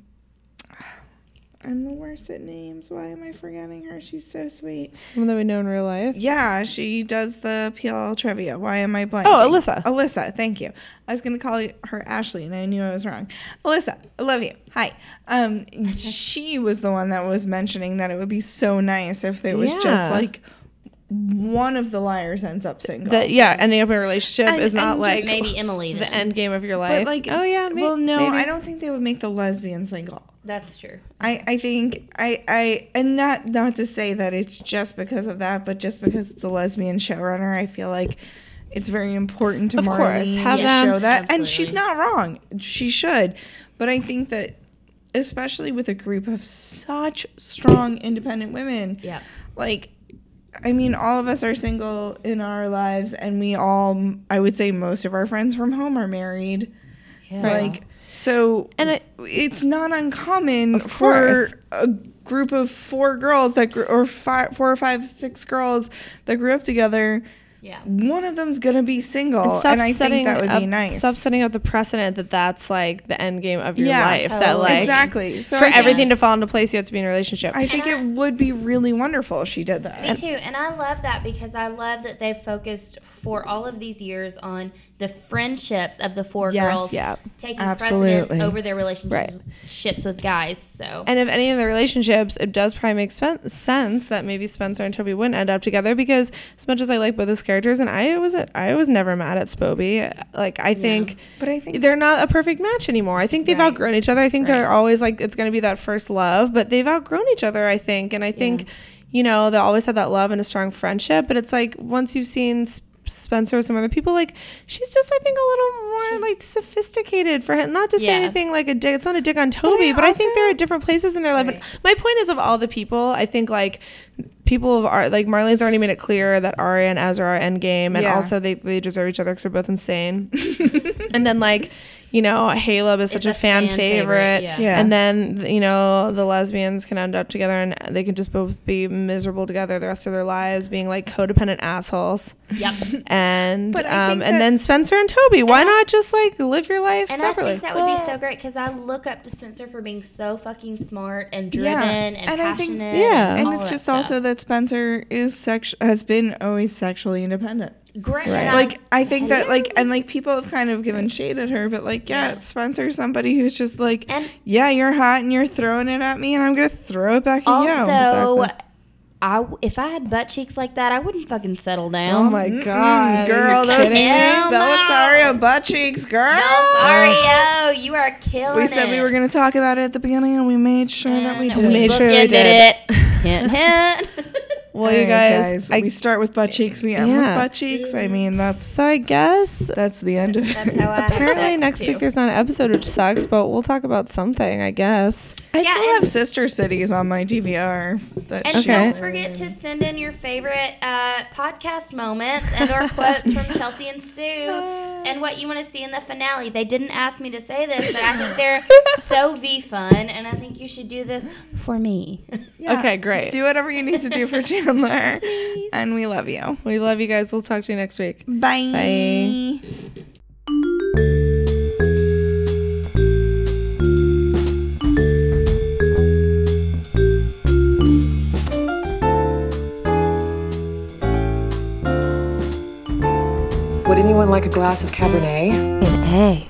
I'm the worst at names. Why am I forgetting her? She's so sweet. Someone that we know in real life. Yeah, she does the PLL trivia. Why am I blanking? Oh, Alyssa. Alyssa, thank you. I was gonna call her Ashley, and I knew I was wrong. Alyssa, I love you. Hi. Um, she was the one that was mentioning that it would be so nice if there was Yeah. just like one of the liars ends up single. That yeah, ending up in a relationship And- is not like Maybe Emily the end game of your life. but like, oh yeah, may- well, no, maybe. I don't think they would make the lesbian single. That's true. I, I think I, I and not not to say that it's just because of that, but just because it's a lesbian showrunner, I feel like it's very important to Of Marlene course, have to them- show that, and she's not wrong. She should, but I think that especially with a group of such strong, independent women, Yeah. like I mean, all of us are single in our lives, and we all, I would say, most of our friends from home are married. Yeah. Like so, And it- it's not uncommon for a group of four girls that gr- or five, four or five, six girls that grew up together. Yeah. One of them's gonna be single, and, stop I setting think that would up, be nice. Stop setting up the precedent that that's like the end game of your Yeah, life. That like exactly. So for I think, everything to fall into place, you have to be in a relationship. I think I- it would be really wonderful if she did that. Me too. And I love that because I love that they've focused for all of these years on the friendships of the four Yes. girls Yeah. taking Absolutely. precedence over their relationships Right. with guys. So and if any of the relationships, it does probably make spen- sense that maybe Spencer and Toby wouldn't end up together because as much as I like both those characters, and I was I was never mad at Spoby. Like I think But I think they're not a perfect match anymore. I think they've Right. outgrown each other. I think they're always like it's going to be that first love, but they've outgrown each other. I think, and I think you know they always had that love and a strong friendship. But it's like once you've seen. Spencer or some other people like she's just I think a little more like sophisticated for him not to say Yeah. anything like a dick it's not a dick on Toby but I, think they're at different places in their life Right. my point is of all the people I think like people of art like Marlene's already made it clear that Aria and Ezra are endgame and Yeah. also they, they deserve each other because they're both insane [LAUGHS] and then like you know Haleb is such It's a, fan, favorite, yeah. Yeah. and then you know the lesbians can end up together and they can just both be miserable together the rest of their lives being like codependent assholes Yep. [LAUGHS] and But um, and that- then Spencer and Toby why not just like live your life And separately I think that would be so great because I look up to Spencer for being so fucking smart and driven Yeah. and, And I think- passionate. Yeah. and all it's just stuff. also that Spencer is sex has been always sexually independent. Great. Right. like I think that like and like people have kind of given shade at her, but like yeah, Yeah. Spencer's somebody who's just like And- yeah, you're hot and you're throwing it at me, and I'm gonna throw it back at you. also, Exactly. I w- if I had butt cheeks like that, I wouldn't fucking settle oh down. oh my god girl, those kidding me? Hell no. Butt cheeks, girl. No, sorry, you are killing We said it. we were gonna talk about it at the beginning, and we made sure that we And did. made sure we bookended did. it. hint, hint. [LAUGHS] well All you right, guys, I, we start with butt cheeks. We end with butt cheeks. I mean, that's so I guess that's the end of it. How I apparently next too. week there's not an episode which sucks but we'll talk about something I guess I Yeah, still have sister cities on my DVR. That And she- don't forget to send in your favorite uh, podcast moments and or [LAUGHS] quotes from Chelsea and Sue and what you want to see in the finale. They didn't ask me to say this, but I think they're [LAUGHS] so V fun, and I think you should do this for me. Yeah. okay great Do whatever you need to do for [LAUGHS] Chandler. And we love you. we love you guys we'll talk to you next week Bye. Bye. Would anyone like a glass of Cabernet? An A.